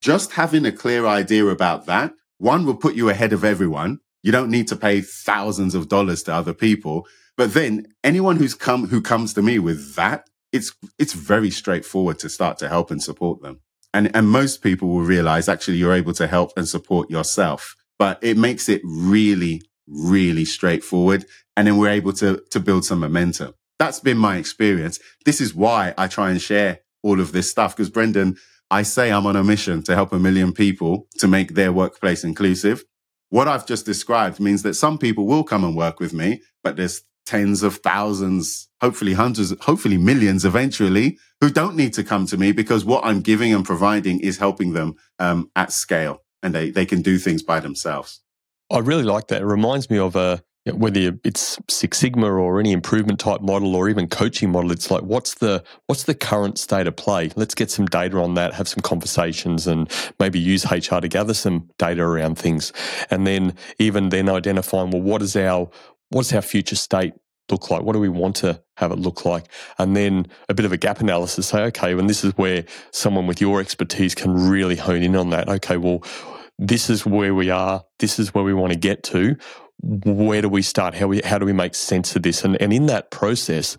Just having a clear idea about that one will put you ahead of everyone. You don't need to pay thousands of dollars to other people. But then anyone who's come, who comes to me with that, it's, it's very straightforward to start to help and support them. And, and most people will realize actually you're able to help and support yourself, but it makes it really, really straightforward. And then we're able to, to build some momentum. That's been my experience. This is why I try and share all of this stuff. Because Brendan, I say I'm on a mission to help a million people to make their workplace inclusive. What I've just described means that some people will come and work with me, but there's tens of thousands, hopefully hundreds, hopefully millions eventually who don't need to come to me because what I'm giving and providing is helping them um, at scale and they, they can do things by themselves. I really like that. It reminds me of a whether it's Six Sigma or any improvement type model or even coaching model, it's like what's the what's the current state of play? Let's get some data on that, have some conversations, and maybe use HR to gather some data around things, and then even then identifying well what is our what's our future state look like? What do we want to have it look like? And then a bit of a gap analysis. Say, okay, and this is where someone with your expertise can really hone in on that. Okay, well this is where we are. This is where we want to get to where do we start? How we how do we make sense of this? And and in that process,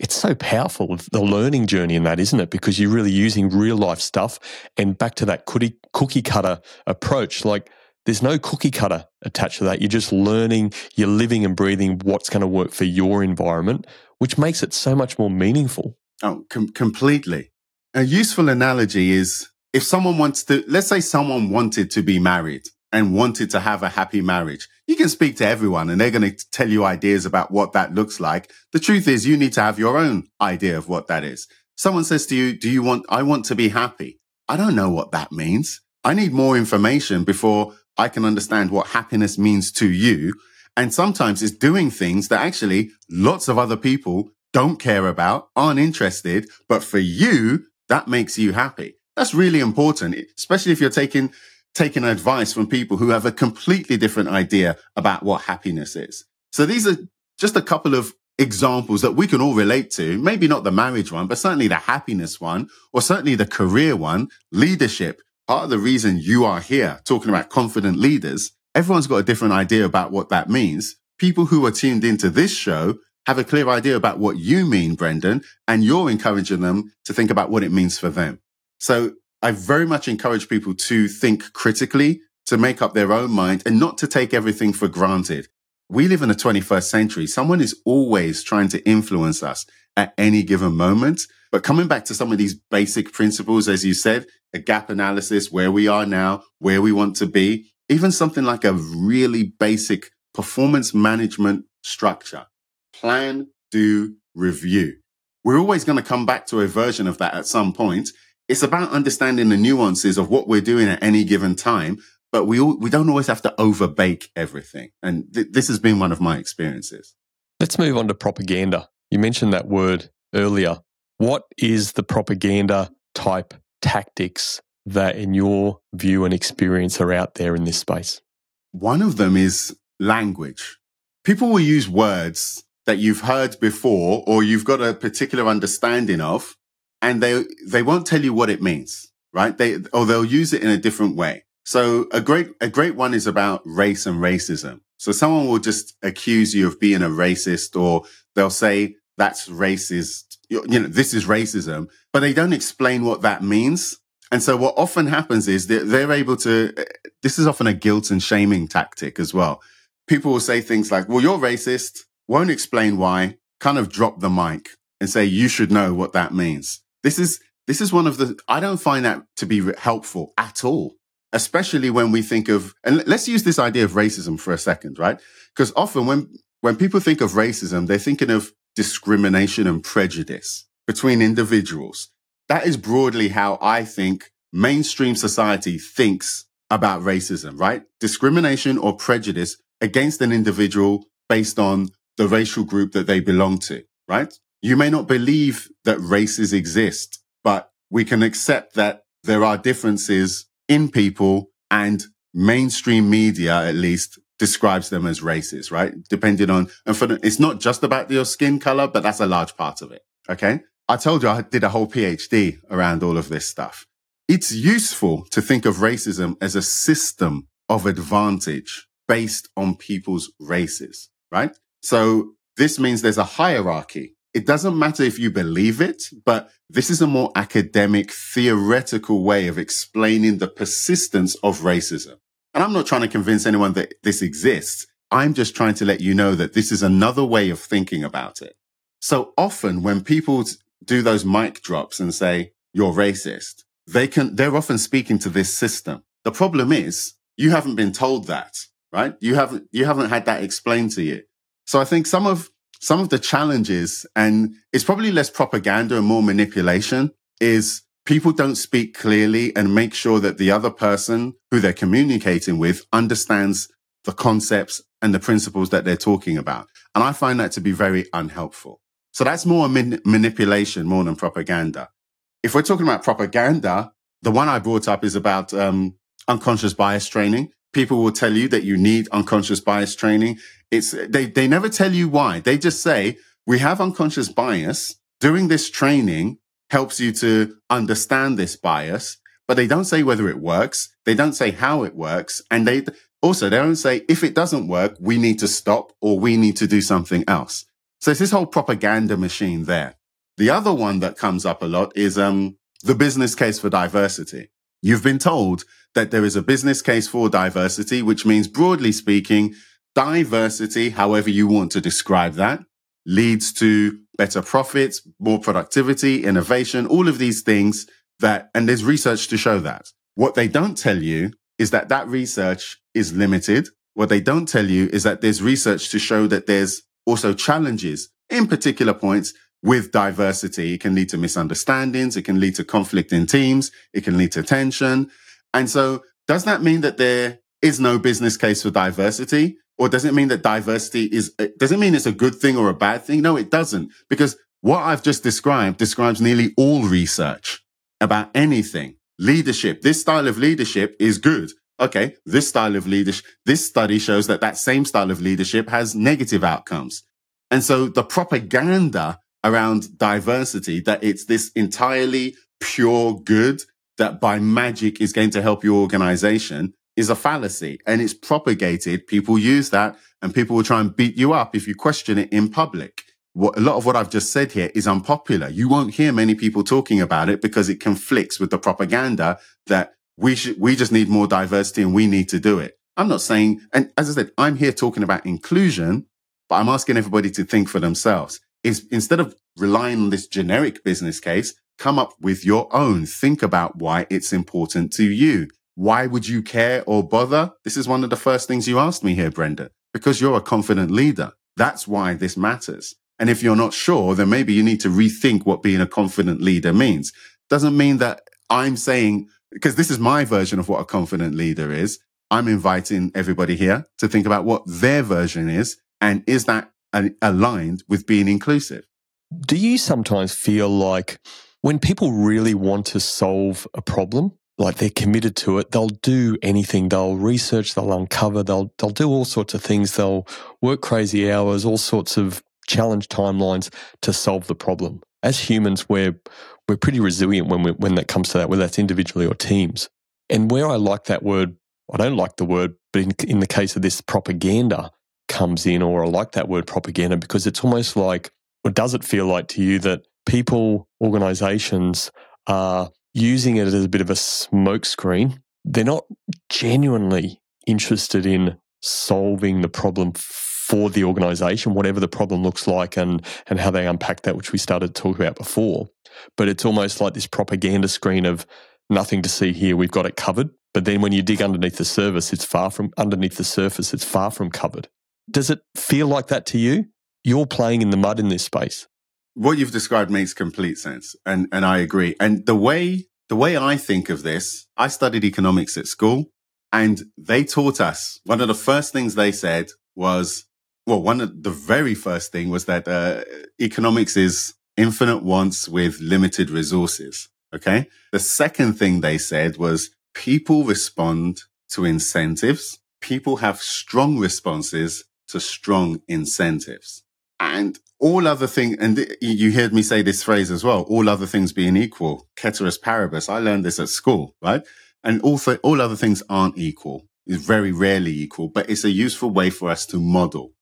it's so powerful the learning journey in that, isn't it? Because you're really using real life stuff. And back to that cookie cookie cutter approach, like there's no cookie cutter attached to that. You're just learning, you're living and breathing what's going to work for your environment, which makes it so much more meaningful. Oh, com- completely. A useful analogy is if someone wants to, let's say someone wanted to be married and wanted to have a happy marriage. You can speak to everyone and they're going to tell you ideas about what that looks like. The truth is you need to have your own idea of what that is. Someone says to you, do you want, I want to be happy. I don't know what that means. I need more information before I can understand what happiness means to you. And sometimes it's doing things that actually lots of other people don't care about, aren't interested, but for you, that makes you happy. That's really important, especially if you're taking taking advice from people who have a completely different idea about what happiness is. So these are just a couple of examples that we can all relate to. Maybe not the marriage one, but certainly the happiness one, or certainly the career one, leadership. Part of the reason you are here talking about confident leaders, everyone's got a different idea about what that means. People who are tuned into this show have a clear idea about what you mean, Brendan, and you're encouraging them to think about what it means for them. So I very much encourage people to think critically, to make up their own mind and not to take everything for granted. We live in the 21st century. Someone is always trying to influence us at any given moment. But coming back to some of these basic principles, as you said, a gap analysis, where we are now, where we want to be, even something like a really basic performance management structure, plan, do, review. We're always going to come back to a version of that at some point it's about understanding the nuances of what we're doing at any given time, but we all, we don't always have to overbake everything. And th- this has been one of my experiences. Let's move on to propaganda. You mentioned that word earlier. What is the propaganda type tactics that, in your view and experience, are out there in this space? One of them is language. People will use words that you've heard before or you've got a particular understanding of and they they won't tell you what it means, right? They or they'll use it in a different way. So a great a great one is about race and racism. So someone will just accuse you of being a racist, or they'll say that's racist. You know, this is racism, but they don't explain what that means. And so what often happens is that they're able to. Eh, this is often a guilt and shaming tactic as well. People will say things like, "Well, you're racist," won't explain why, kind of drop the mic and say, "You should know what that means." This is this is one of the I don't find that to be helpful at all, especially when we think of and let's use this idea of racism for a second, right? Because often when when people think of racism, they're thinking of discrimination and prejudice between individuals. That is broadly how I think mainstream society thinks about racism, right? Discrimination or prejudice against an individual based on the racial group that they belong to, right? You may not believe that races exist, but we can accept that there are differences in people and mainstream media, at least, describes them as racist, right? Depending on, and for the, it's not just about your skin color, but that's a large part of it. Okay. I told you I did a whole PhD around all of this stuff. It's useful to think of racism as a system of advantage based on people's races, right? So this means there's a hierarchy. It doesn't matter if you believe it, but this is a more academic, theoretical way of explaining the persistence of racism. And I'm not trying to convince anyone that this exists. I'm just trying to let you know that this is another way of thinking about it. So often when people do those mic drops and say, you're racist, they can, they're often speaking to this system. The problem is you haven't been told that, right? You haven't, you haven't had that explained to you. So I think some of, some of the challenges and it's probably less propaganda and more manipulation is people don't speak clearly and make sure that the other person who they're communicating with understands the concepts and the principles that they're talking about. And I find that to be very unhelpful. So that's more man- manipulation more than propaganda. If we're talking about propaganda, the one I brought up is about um, unconscious bias training. People will tell you that you need unconscious bias training. It's they they never tell you why. They just say we have unconscious bias. Doing this training helps you to understand this bias, but they don't say whether it works. They don't say how it works, and they also they don't say if it doesn't work, we need to stop or we need to do something else. So it's this whole propaganda machine there. The other one that comes up a lot is um, the business case for diversity. You've been told that there is a business case for diversity, which means broadly speaking, diversity, however you want to describe that, leads to better profits, more productivity, innovation, all of these things that, and there's research to show that. What they don't tell you is that that research is limited. What they don't tell you is that there's research to show that there's also challenges in particular points with diversity. It can lead to misunderstandings. It can lead to conflict in teams. It can lead to tension. And so does that mean that there is no business case for diversity? Or does it mean that diversity is, uh, does it mean it's a good thing or a bad thing? No, it doesn't. Because what I've just described describes nearly all research about anything. Leadership. This style of leadership is good. Okay. This style of leadership, this study shows that that same style of leadership has negative outcomes. And so the propaganda around diversity, that it's this entirely pure good that by magic is going to help your organization is a fallacy and it's propagated. People use that and people will try and beat you up if you question it in public. What, a lot of what I've just said here is unpopular. You won't hear many people talking about it because it conflicts with the propaganda that we should, we just need more diversity and we need to do it. I'm not saying, and as I said, I'm here talking about inclusion, but I'm asking everybody to think for themselves. Is instead of relying on this generic business case, come up with your own. Think about why it's important to you. Why would you care or bother? This is one of the first things you asked me here, Brendan, because you're a confident leader. That's why this matters. And if you're not sure, then maybe you need to rethink what being a confident leader means. Doesn't mean that I'm saying, because this is my version of what a confident leader is. I'm inviting everybody here to think about what their version is. And is that aligned with being inclusive? Do you sometimes feel like when people really want to solve a problem, like they're committed to it. They'll do anything. They'll research, they'll uncover, they'll they'll do all sorts of things. They'll work crazy hours, all sorts of challenge timelines to solve the problem. As humans, we're we're pretty resilient when we, when that comes to that, whether that's individually or teams. And where I like that word, I don't like the word, but in, in the case of this propaganda comes in, or I like that word propaganda because it's almost like, or does it feel like to you that people, organizations are using it as a bit of a smokescreen. They're not genuinely interested in solving the problem for the organization, whatever the problem looks like and, and how they unpack that, which we started to talk about before. But it's almost like this propaganda screen of nothing to see here, we've got it covered. But then when you dig underneath the surface, it's far from underneath the surface, it's far from covered. Does it feel like that to you? You're playing in the mud in this space what you've described makes complete sense. And, and I agree. And the way, the way I think of this, I studied economics at school and they taught us one of the first things they said was, well, one of the very first thing was that, uh, economics is infinite wants with limited resources. Okay. The second thing they said was people respond to incentives. People have strong responses to strong incentives. And all other things, and th- you heard me say this phrase as well, all other things being equal, ceteris paribus. I learned this at school, right? And also all other things aren't equal. is very rarely equal, but it's a useful way for us to model.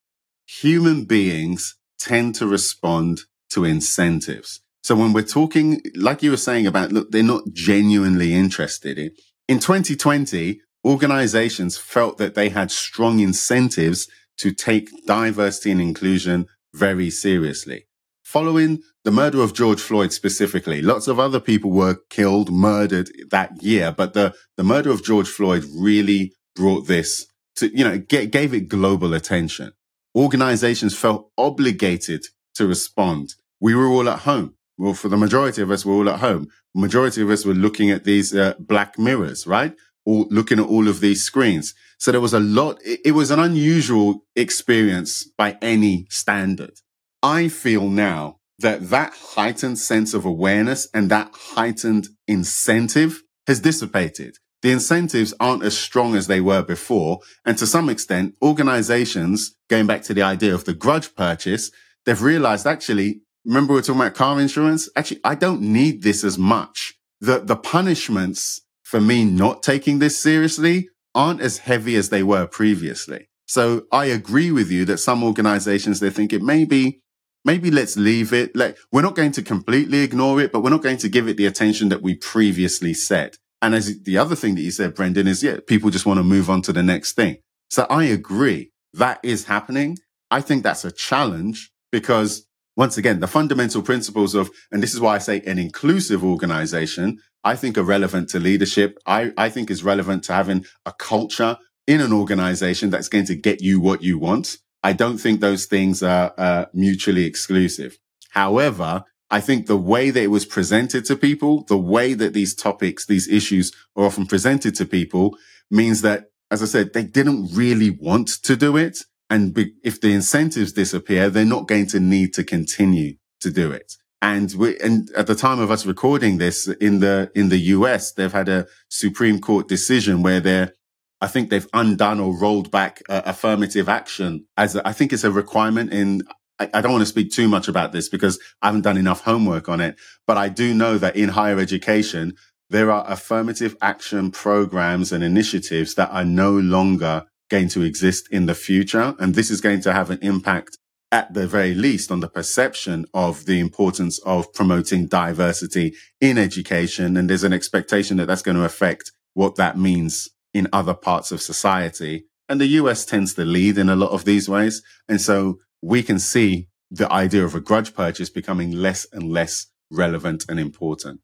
Human beings tend to respond to incentives. So when we're talking, like you were saying about, look, they're not genuinely interested in, in 2020, organizations felt that they had strong incentives to take diversity and inclusion very seriously. Following the murder of George Floyd specifically, lots of other people were killed, murdered that year, but the, the murder of George Floyd really brought this to, you know, get, gave it global attention. Organizations felt obligated to respond. We were all at home. Well, for the majority of us, we're all at home. Majority of us were looking at these uh, black mirrors, right? Or looking at all of these screens. So there was a lot. It, it was an unusual experience by any standard. I feel now that that heightened sense of awareness and that heightened incentive has dissipated. The incentives aren't as strong as they were before. And to some extent, organizations, going back to the idea of the grudge purchase, they've realized actually, remember we are talking about car insurance? Actually, I don't need this as much. The, the punishments for me not taking this seriously aren't as heavy as they were previously. So I agree with you that some organizations, they think it may be, maybe let's leave it. Like we're not going to completely ignore it, but we're not going to give it the attention that we previously said. And as the other thing that you said, Brendan, is yeah, people just want to move on to the next thing. So I agree that is happening. I think that's a challenge because once again, the fundamental principles of, and this is why I say an inclusive organization, I think are relevant to leadership. I, I think is relevant to having a culture in an organization that's going to get you what you want. I don't think those things are uh, mutually exclusive. However, I think the way that it was presented to people, the way that these topics, these issues are often presented to people means that, as I said, they didn't really want to do it. And be, if the incentives disappear, they're not going to need to continue to do it. And we, and at the time of us recording this in the, in the US, they've had a Supreme Court decision where they're, I think they've undone or rolled back uh, affirmative action as a, I think it's a requirement in, I, I don't want to speak too much about this because I haven't done enough homework on it, but I do know that in higher education, there are affirmative action programs and initiatives that are no longer going to exist in the future. And this is going to have an impact at the very least on the perception of the importance of promoting diversity in education. And there's an expectation that that's going to affect what that means in other parts of society. And the US tends to lead in a lot of these ways. And so we can see the idea of a grudge purchase becoming less and less relevant and important.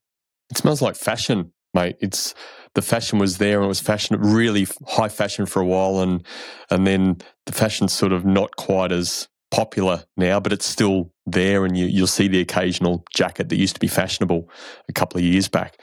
It smells like fashion, mate. It's the fashion was there and it was fashion, really high fashion for a while, and and then the fashion's sort of not quite as popular now, but it's still there, and you, you'll see the occasional jacket that used to be fashionable a couple of years back.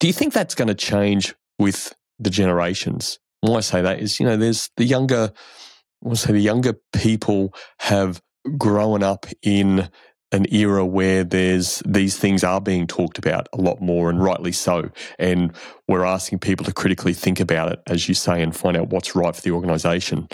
Do you think that's going to change with the generations? Why I say that is, you know, there's the younger, I want to say the younger people have grown up in an era where there's these things are being talked about a lot more and rightly so. And we're asking people to critically think about it as you say and find out what's right for the organization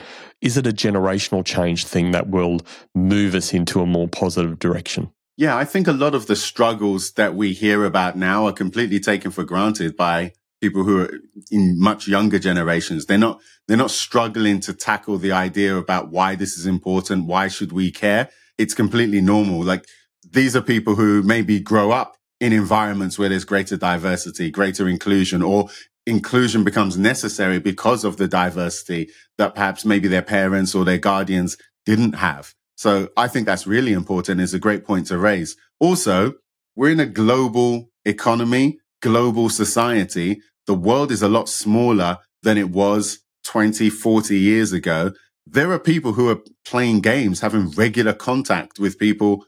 is it a generational change thing that will move us into a more positive direction? Yeah i think a lot of the struggles that we hear about now are completely taken for granted by people who are in much younger generations. They're not they're not struggling to tackle the idea about why this is important why should we care it's completely normal. Like these are people who maybe grow up in environments where there's greater diversity, greater inclusion, or inclusion becomes necessary because of the diversity that perhaps maybe their parents or their guardians didn't have. So I think that's really important. It's a great point to raise. Also, we're in a global economy, global society. The world is a lot smaller than it was 20, 40 years ago there are people who are playing games, having regular contact with people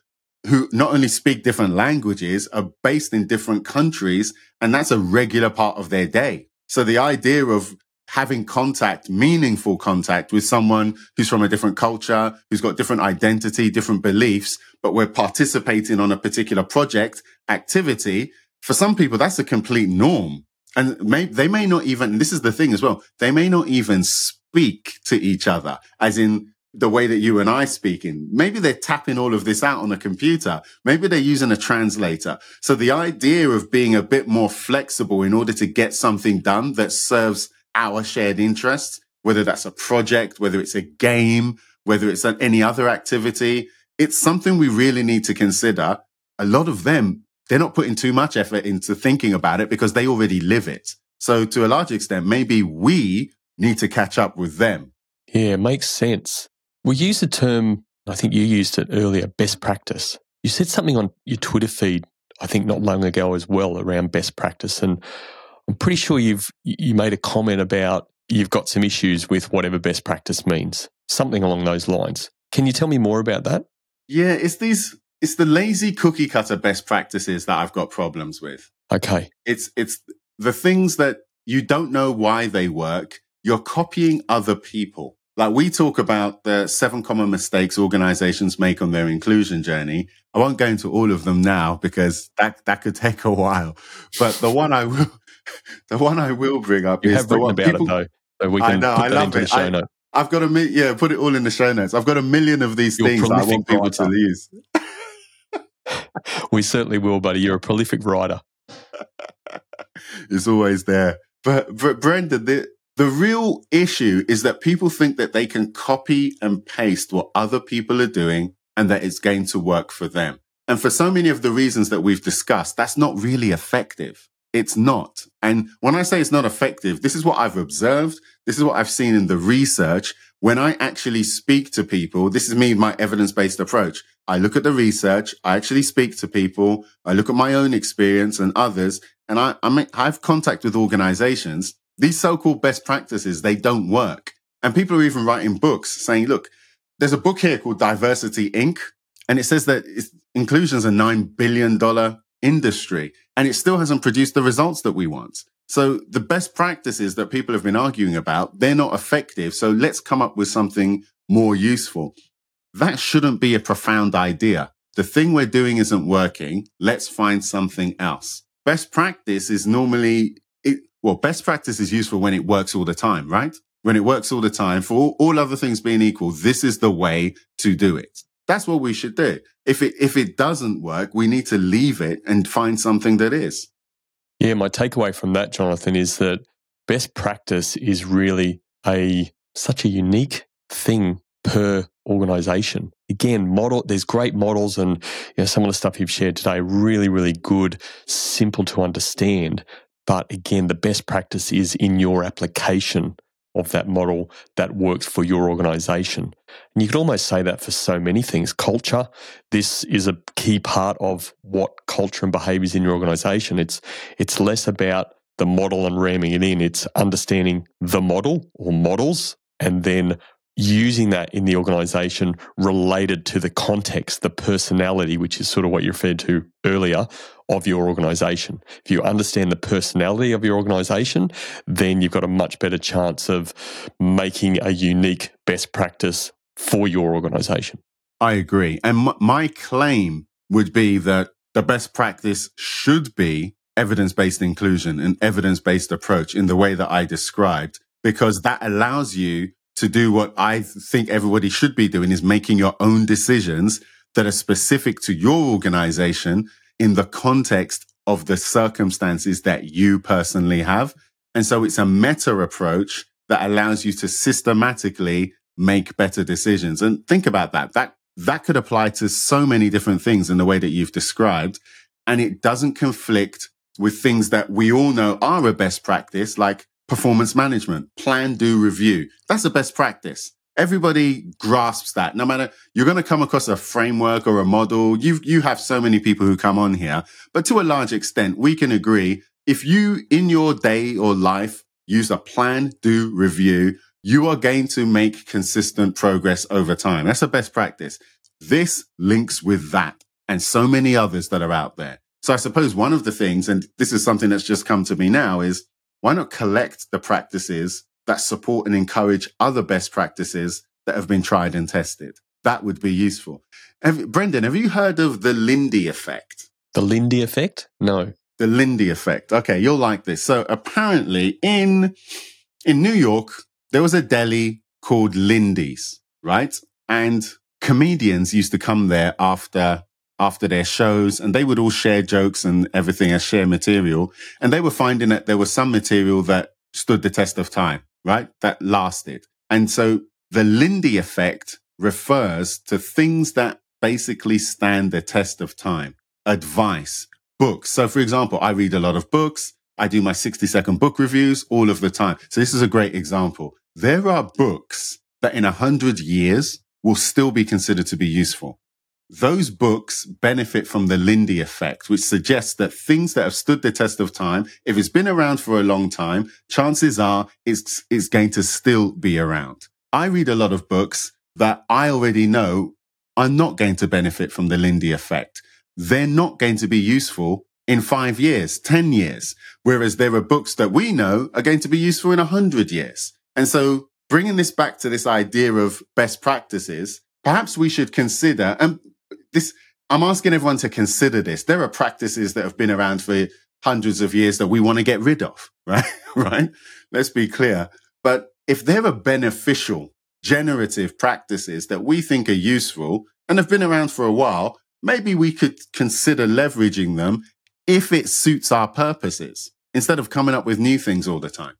who not only speak different languages, are based in different countries, and that's a regular part of their day. So the idea of having contact, meaningful contact with someone who's from a different culture, who's got different identity, different beliefs, but we're participating on a particular project, activity, for some people, that's a complete norm. And may, they may not even, this is the thing as well, they may not even speak to each other, as in the way that you and I speak in. Maybe they're tapping all of this out on a computer. Maybe they're using a translator. So the idea of being a bit more flexible in order to get something done that serves our shared interests, whether that's a project, whether it's a game, whether it's any other activity. It's something we really need to consider. A lot of them, they're not putting too much effort into thinking about it because they already live it. So to a large extent, maybe we need to catch up with them. Yeah, it makes sense. We use the term, I think you used it earlier, best practice. You said something on your Twitter feed, I think not long ago as well, around best practice. And I'm pretty sure you've you made a comment about you've got some issues with whatever best practice means, something along those lines. Can you tell me more about that? Yeah, it's these it's the lazy cookie cutter best practices that I've got problems with. Okay. It's it's the things that you don't know why they work. You're copying other people. Like we talk about the seven common mistakes organizations make on their inclusion journey. I won't go into all of them now because that, that could [LAUGHS] take a while. But the one I will, [LAUGHS] the one I will bring up you is have the one about people, it though. So we can I know, put I love into it. the show I-. I've got a mi- yeah, put it all in the show notes. I've got a million of these things I want people to use. [LAUGHS] We certainly will, buddy. You're a prolific writer. it's always there. But, but Brendan, the, the real issue is that people think that they can copy and paste what other people are doing and that it's going to work for them. And for so many of the reasons that we've discussed, that's not really effective. It's not. And when I say it's not effective, this is what I've observed. This is what I've seen in the research. When I actually speak to people, this is me, my evidence based approach. I look at the research. I actually speak to people. I look at my own experience and others. And I, I make, I have contact with organizations. These so-called best practices, they don't work. And people are even writing books saying, look, there's a book here called Diversity Inc. And it says that inclusion is a $9 billion industry and it still hasn't produced the results that we want. So the best practices that people have been arguing about, they're not effective. So let's come up with something more useful. That shouldn't be a profound idea. The thing we're doing isn't working. Let's find something else. Best practice is normally, well, best practice is useful when it works all the time, right? When it works all the time, for all, all other things being equal, this is the way to do it. That's what we should do. If it, if it doesn't work, we need to leave it and find something that is. Yeah, my takeaway from that, Jonathan, is that best practice is really a such a unique thing per organization. Again, model there's great models and you know, some of the stuff you've shared today really, really good, simple to understand. But again, the best practice is in your application of that model that works for your organization. And you could almost say that for so many things. Culture, this is a key part of what culture and behaviors in your organization. It's it's less about the model and ramming it in. It's understanding the model or models and then using that in the organization related to the context, the personality, which is sort of what you referred to earlier of your organization. If you understand the personality of your organization, then you've got a much better chance of making a unique best practice for your organization. I agree. And my claim would be that the best practice should be evidence based inclusion and evidence based approach in the way that I described, because that allows you to do what I think everybody should be doing is making your own decisions that are specific to your organization in the context of the circumstances that you personally have. And so it's a meta approach that allows you to systematically make better decisions. And think about that. That, that could apply to so many different things in the way that you've described. And it doesn't conflict with things that we all know are a best practice, like performance management, plan, do, review. That's the best practice. Everybody grasps that. No matter you're going to come across a framework or a model. You you have so many people who come on here, but to a large extent, we can agree if you in your day or life use a plan, do, review, you are going to make consistent progress over time. That's the best practice. This links with that and so many others that are out there. So I suppose one of the things, and this is something that's just come to me now, is why not collect the practices that support and encourage other best practices that have been tried and tested? That would be useful. Have, Brendan, have you heard of the Lindy effect? The Lindy effect? No. The Lindy effect. Okay, you'll like this. So apparently in in New York, there was a deli called Lindy's, right? And comedians used to come there after after their shows and they would all share jokes and everything as share material. And they were finding that there was some material that stood the test of time, right? That lasted. And so the Lindy effect refers to things that basically stand the test of time. Advice, books. So for example, I read a lot of books. I do my 60 second book reviews all of the time. So this is a great example. There are books that in a hundred years will still be considered to be useful. Those books benefit from the Lindy effect, which suggests that things that have stood the test of time, if it's been around for a long time, chances are it's, it's going to still be around. I read a lot of books that I already know are not going to benefit from the Lindy effect. They're not going to be useful in five years, 10 years. Whereas there are books that we know are going to be useful in a hundred years. And so bringing this back to this idea of best practices, perhaps we should consider, and this, I'm asking everyone to consider this. There are practices that have been around for hundreds of years that we want to get rid of, [LAUGHS] right? right? Let's be clear. But if there are beneficial, generative practices that we think are useful and have been around for a while, maybe we could consider leveraging them if it suits our purposes instead of coming up with new things all the time.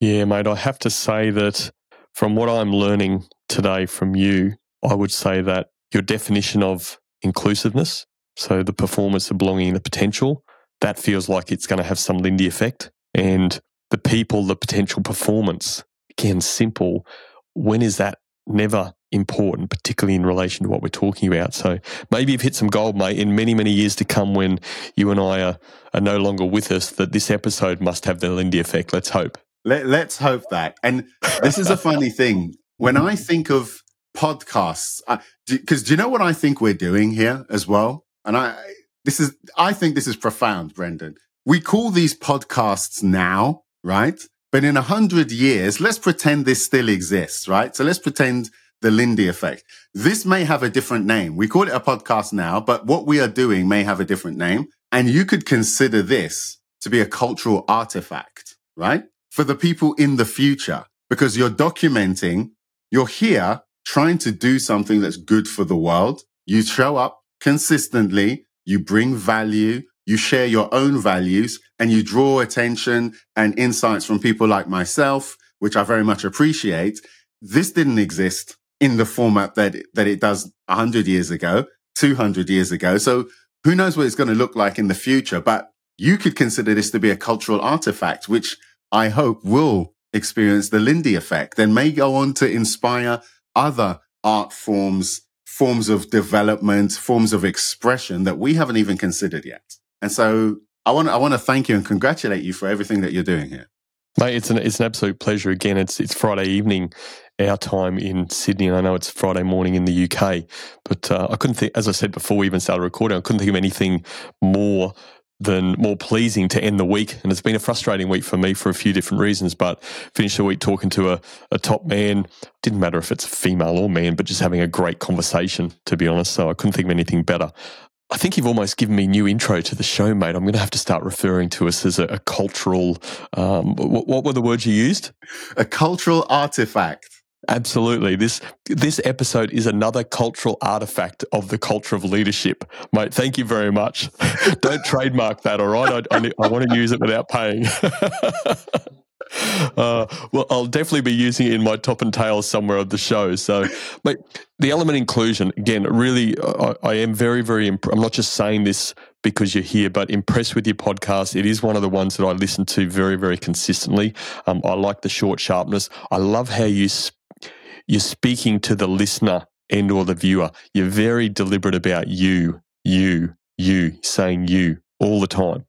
Yeah, mate, I have to say that from what I'm learning today from you, I would say that your definition of inclusiveness, so the performance, the belonging, the potential, that feels like it's going to have some Lindy effect. And the people, the potential performance, again, simple. When is that never important, particularly in relation to what we're talking about. So maybe you've hit some gold, mate, in many, many years to come when you and I are, are no longer with us, that this episode must have the Lindy effect. Let's hope. Let, let's hope that. And this is a funny thing. When I think of podcasts, because do, do you know what I think we're doing here as well? And I, this is, I think this is profound, Brendan. We call these podcasts now, right? But in a hundred years, let's pretend this still exists, right? So let's pretend the Lindy effect. This may have a different name. We call it a podcast now, but what we are doing may have a different name. And you could consider this to be a cultural artifact, right? For the people in the future, because you're documenting, you're here trying to do something that's good for the world. You show up consistently. You bring value. You share your own values and you draw attention and insights from people like myself, which I very much appreciate. This didn't exist in the format that that it does 100 years ago, 200 years ago. So who knows what it's going to look like in the future, but you could consider this to be a cultural artifact, which I hope will experience the Lindy effect and may go on to inspire other art forms, forms of development, forms of expression that we haven't even considered yet. And so I want I want to thank you and congratulate you for everything that you're doing here. Mate, it's an it's an absolute pleasure. Again, it's it's Friday evening, our time in Sydney, and I know it's Friday morning in the UK. But uh, I couldn't think, as I said before we even started recording, I couldn't think of anything more than more pleasing to end the week. And it's been a frustrating week for me for a few different reasons. But finished the week talking to a, a top man. Didn't matter if it's female or man, but just having a great conversation, to be honest. So I couldn't think of anything better. I think you've almost given me new intro to the show, mate. I'm going to have to start referring to us as a, a cultural. Um, what, what were the words you used? A cultural artifact. Absolutely. This this episode is another cultural artifact of the culture of leadership, mate. Thank you very much. [LAUGHS] Don't trademark that, all right? I, I, I want to use it without paying. [LAUGHS] Uh, well, I'll definitely be using it in my top and tail somewhere of the show. So, but the element inclusion again, really, I, I am very, very. Imp- I'm not just saying this because you're here, but impressed with your podcast. It is one of the ones that I listen to very, very consistently. Um, I like the short sharpness. I love how you sp- you're speaking to the listener and or the viewer. You're very deliberate about you, you, you, saying you all the time.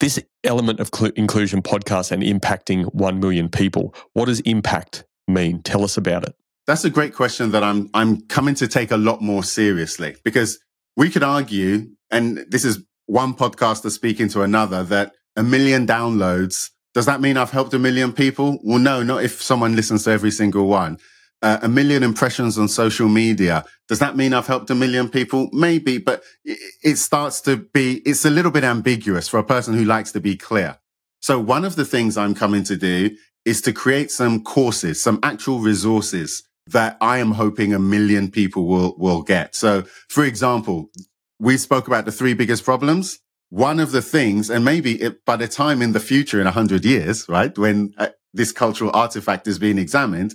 This element of cl- inclusion podcast and impacting 1 million people, what does impact mean? Tell us about it. That's a great question that I'm, I'm coming to take a lot more seriously because we could argue, and this is one podcaster speaking to another, that a million downloads, does that mean I've helped a million people? Well, no, not if someone listens to every single one uh, a million impressions on social media. Does that mean I've helped a million people? Maybe, but it, starts to be, it's a little bit ambiguous for a person who likes to be clear. So one of the things I'm coming to do is to create some courses, some actual resources that I am hoping a million people will, will get. So for example, we spoke about the three biggest problems. One of the things, and maybe it, by the time in the future, in a hundred years, right? When uh, this cultural artifact is being examined,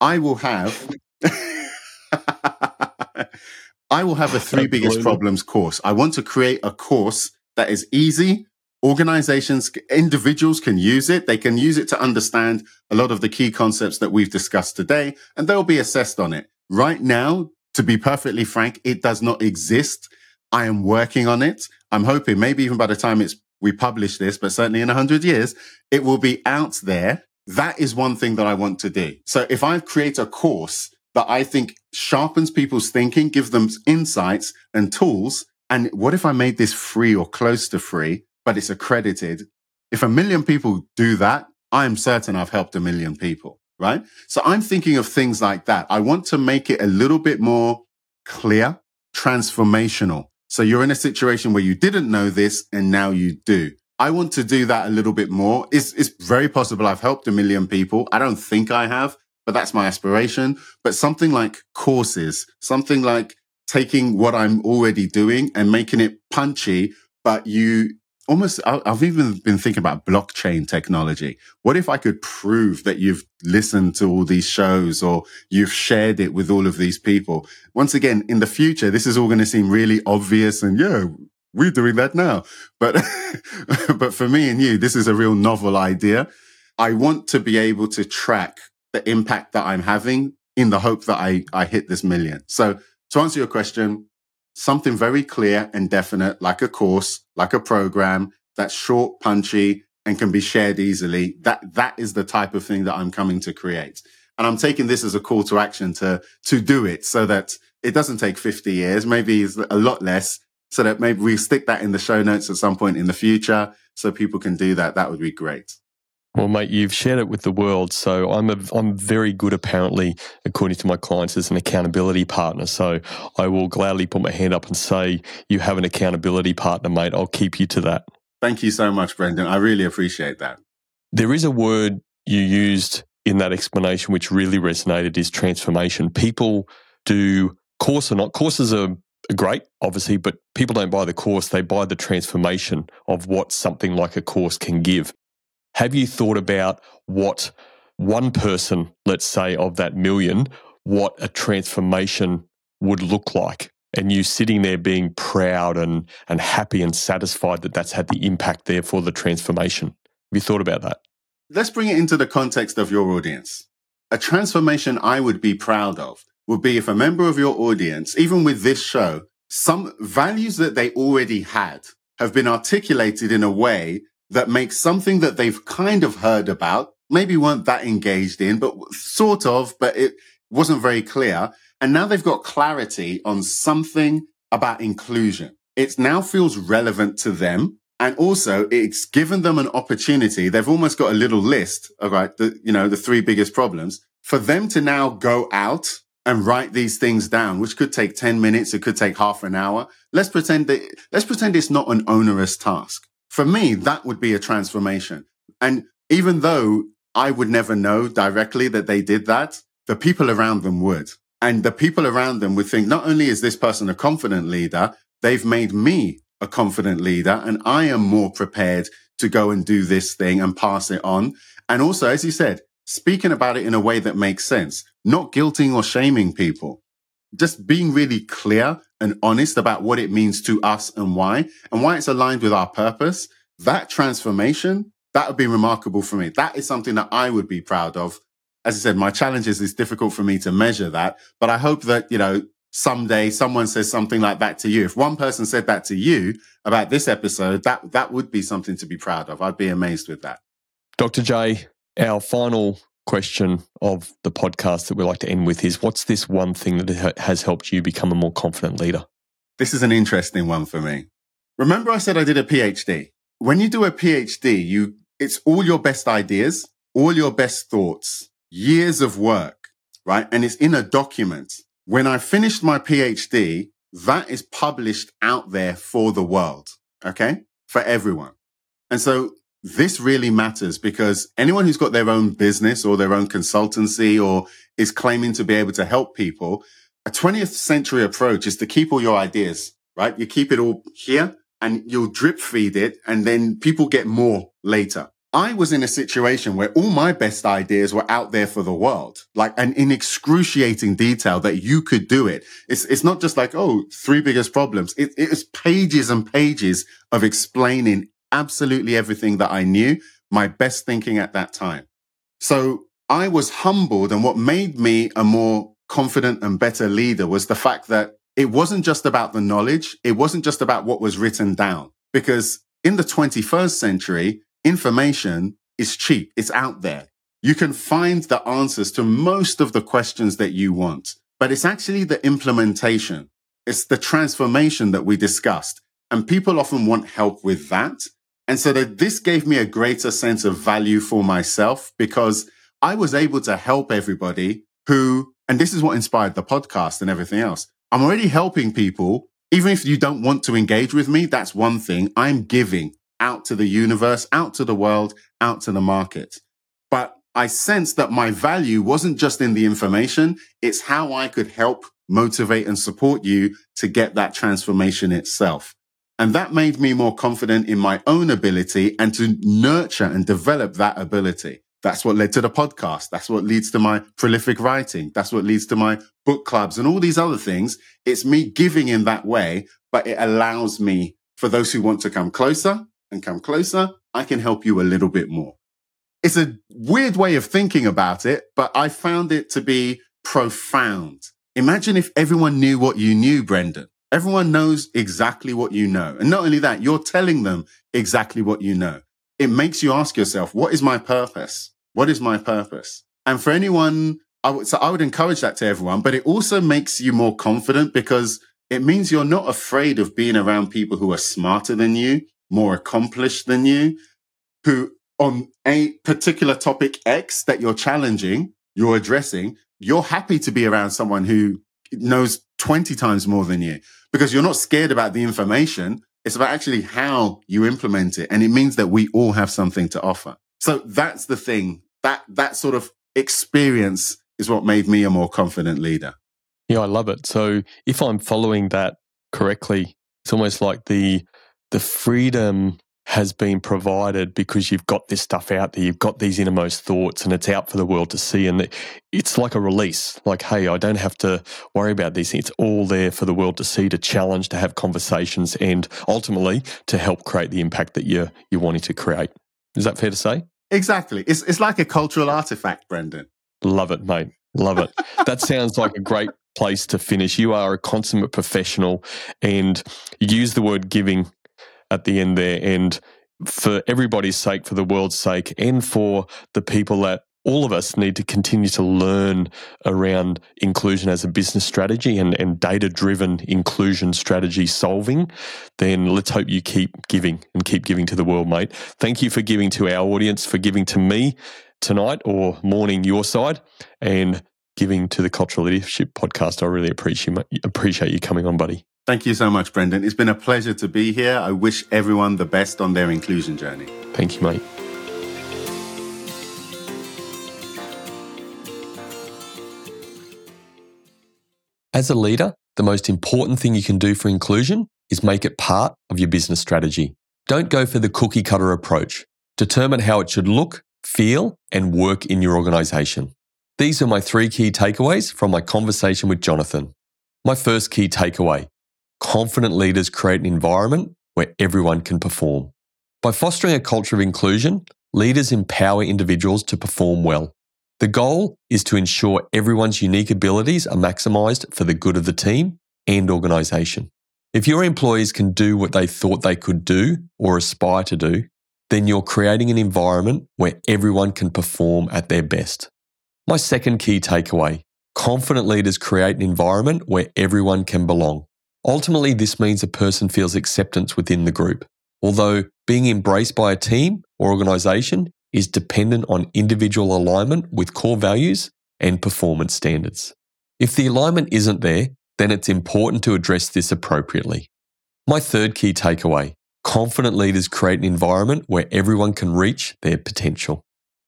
I will have [LAUGHS] I will have a three biggest problems course. I want to create a course that is easy. Organizations, individuals can use it. They can use it to understand a lot of the key concepts that we've discussed today, and they'll be assessed on it. Right now, to be perfectly frank, it does not exist. I am working on it. I'm hoping maybe even by the time it's we publish this, but certainly in a hundred years, it will be out there. That is one thing that I want to do. So if I create a course that I think sharpens people's thinking, gives them insights and tools. And what if I made this free or close to free, but it's accredited? If a million people do that, I'm certain I've helped a million people, right? So I'm thinking of things like that. I want to make it a little bit more clear, transformational. So you're in a situation where you didn't know this and now you do. I want to do that a little bit more. It's, it's very possible I've helped a million people. I don't think I have, but that's my aspiration. But something like courses, something like taking what I'm already doing and making it punchy, but you almost, I've even been thinking about blockchain technology. What if I could prove that you've listened to all these shows or you've shared it with all of these people? Once again, in the future, this is all going to seem really obvious and yeah, we're doing that now. But, [LAUGHS] but for me and you, this is a real novel idea. I want to be able to track the impact that I'm having in the hope that I, I hit this million. So to answer your question, something very clear and definite, like a course, like a program that's short, punchy, and can be shared easily. That, that is the type of thing that I'm coming to create. And I'm taking this as a call to action to, to do it so that it doesn't take 50 years, maybe it's a lot less so that maybe we stick that in the show notes at some point in the future so people can do that. That would be great. Well, mate, you've shared it with the world. So I'm a, I'm very good, apparently, according to my clients, as an accountability partner. So I will gladly put my hand up and say, you have an accountability partner, mate. I'll keep you to that. Thank you so much, Brendan. I really appreciate that. There is a word you used in that explanation which really resonated is transformation. People do course or not. Courses are great, obviously, but people don't buy the course. They buy the transformation of what something like a course can give. Have you thought about what one person, let's say, of that million, what a transformation would look like? And you sitting there being proud and, and happy and satisfied that that's had the impact there for the transformation. Have you thought about that? Let's bring it into the context of your audience. A transformation I would be proud of would be if a member of your audience, even with this show, some values that they already had have been articulated in a way that makes something that they've kind of heard about, maybe weren't that engaged in, but sort of, but it wasn't very clear. And now they've got clarity on something about inclusion. It now feels relevant to them. And also it's given them an opportunity. They've almost got a little list of right, the, you know, the three biggest problems for them to now go out and write these things down, which could take 10 minutes. It could take half an hour. Let's pretend that, let's pretend it's not an onerous task. For me, that would be a transformation. And even though I would never know directly that they did that, the people around them would. And the people around them would think, not only is this person a confident leader, they've made me a confident leader and I am more prepared to go and do this thing and pass it on. And also, as you said, speaking about it in a way that makes sense, not guilting or shaming people just being really clear and honest about what it means to us and why, and why it's aligned with our purpose, that transformation, that would be remarkable for me. That is something that I would be proud of. As I said, my challenge is it's difficult for me to measure that, but I hope that, you know, someday someone says something like that to you. If one person said that to you about this episode, that, that would be something to be proud of. I'd be amazed with that. Dr. J, our final question of the podcast that we like to end with is what's this one thing that has helped you become a more confident leader? This is an interesting one for me. Remember I said I did a PhD. When you do a PhD, you, it's all your best ideas, all your best thoughts, years of work, right? And it's in a document. When I finished my PhD, that is published out there for the world. Okay. For everyone. And so this really matters because anyone who's got their own business or their own consultancy or is claiming to be able to help people, a 20th century approach is to keep all your ideas, right? You keep it all here and you'll drip feed it and then people get more later. I was in a situation where all my best ideas were out there for the world, like and in excruciating detail that you could do it. It's, it's not just like, oh, three biggest problems. It, it was pages and pages of explaining absolutely everything that I knew, my best thinking at that time. So I was humbled. And what made me a more confident and better leader was the fact that it wasn't just about the knowledge. It wasn't just about what was written down because in the 21st century, information is cheap. It's out there. You can find the answers to most of the questions that you want, but it's actually the implementation. It's the transformation that we discussed. And people often want help with that. And so that this gave me a greater sense of value for myself because I was able to help everybody who, and this is what inspired the podcast and everything else. I'm already helping people. Even if you don't want to engage with me, that's one thing. I'm giving out to the universe, out to the world, out to the market. But I sensed that my value wasn't just in the information. It's how I could help motivate and support you to get that transformation itself. And that made me more confident in my own ability and to nurture and develop that ability. That's what led to the podcast. That's what leads to my prolific writing. That's what leads to my book clubs and all these other things. It's me giving in that way, but it allows me for those who want to come closer and come closer, I can help you a little bit more. It's a weird way of thinking about it, but I found it to be profound. Imagine if everyone knew what you knew, Brendan. Everyone knows exactly what you know. And not only that, you're telling them exactly what you know. It makes you ask yourself, what is my purpose? What is my purpose? And for anyone, I would, so I would encourage that to everyone, but it also makes you more confident because it means you're not afraid of being around people who are smarter than you more accomplished than you, who on a particular topic X that you're challenging, you're addressing, you're happy to be around someone who knows 20 times more than you because you're not scared about the information. It's about actually how you implement it. And it means that we all have something to offer. So that's the thing that, that sort of experience is what made me a more confident leader. Yeah, I love it. So if I'm following that correctly, it's almost like the the freedom has been provided because you've got this stuff out there, you've got these innermost thoughts, and it's out for the world to see. And it's like a release like, hey, I don't have to worry about these things. It's all there for the world to see, to challenge, to have conversations, and ultimately to help create the impact that you're, you're wanting to create. Is that fair to say? Exactly. It's, it's like a cultural artifact, Brendan. Love it, mate. Love it. that sounds like a great place to finish. You are a consummate professional and use the word giving at the end there. And for everybody's sake, for the world's sake, and for the people that all of us need to continue to learn around inclusion as a business strategy and, and data driven inclusion strategy solving, then let's hope you keep giving and keep giving to the world, mate. Thank you for giving to our audience, for giving to me tonight or morning your side, and giving to the Culture of Leadership Podcast. I really appreciate appreciate you coming on, buddy. Thank you so much, Brendan. It's been a pleasure to be here. I wish everyone the best on their inclusion journey. Thank you, mate. As a leader, the most important thing you can do for inclusion is make it part of your business strategy. Don't go for the cookie cutter approach. Determine how it should look, feel, and work in your organization. These are my three key takeaways from my conversation with Jonathan. My first key takeaway confident leaders create an environment where everyone can perform. By fostering a culture of inclusion, leaders empower individuals to perform well. The goal is to ensure everyone's unique abilities are maximized for the good of the team and organization. If your employees can do what they thought they could do or aspire to do, then you're creating an environment where everyone can perform at their best. My second key takeaway confident leaders create an environment where everyone can belong. Ultimately, this means a person feels acceptance within the group, although being embraced by a team or organization is dependent on individual alignment with core values and performance standards. If the alignment isn't there, then it's important to address this appropriately. My third key takeaway confident leaders create an environment where everyone can reach their potential.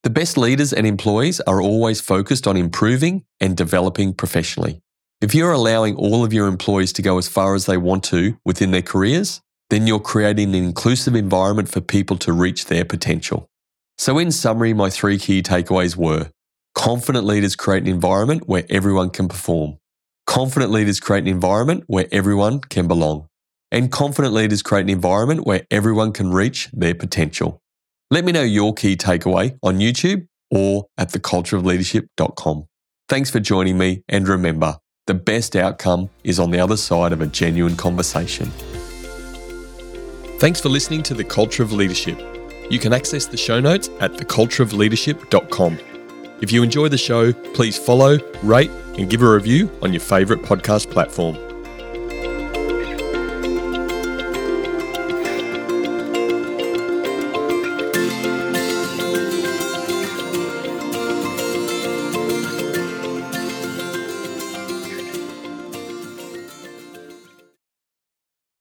The best leaders and employees are always focused on improving and developing professionally. If you're allowing all of your employees to go as far as they want to within their careers, then you're creating an inclusive environment for people to reach their potential. So, in summary, my three key takeaways were confident leaders create an environment where everyone can perform, confident leaders create an environment where everyone can belong, and confident leaders create an environment where everyone can reach their potential. Let me know your key takeaway on YouTube or at thecultureofleadership.com. Thanks for joining me, and remember, the best outcome is on the other side of a genuine conversation. Thanks for listening to The Culture of Leadership. You can access the show notes at thecultureofleadership.com. If you enjoy the show, please follow, rate, and give a review on your favourite podcast platform.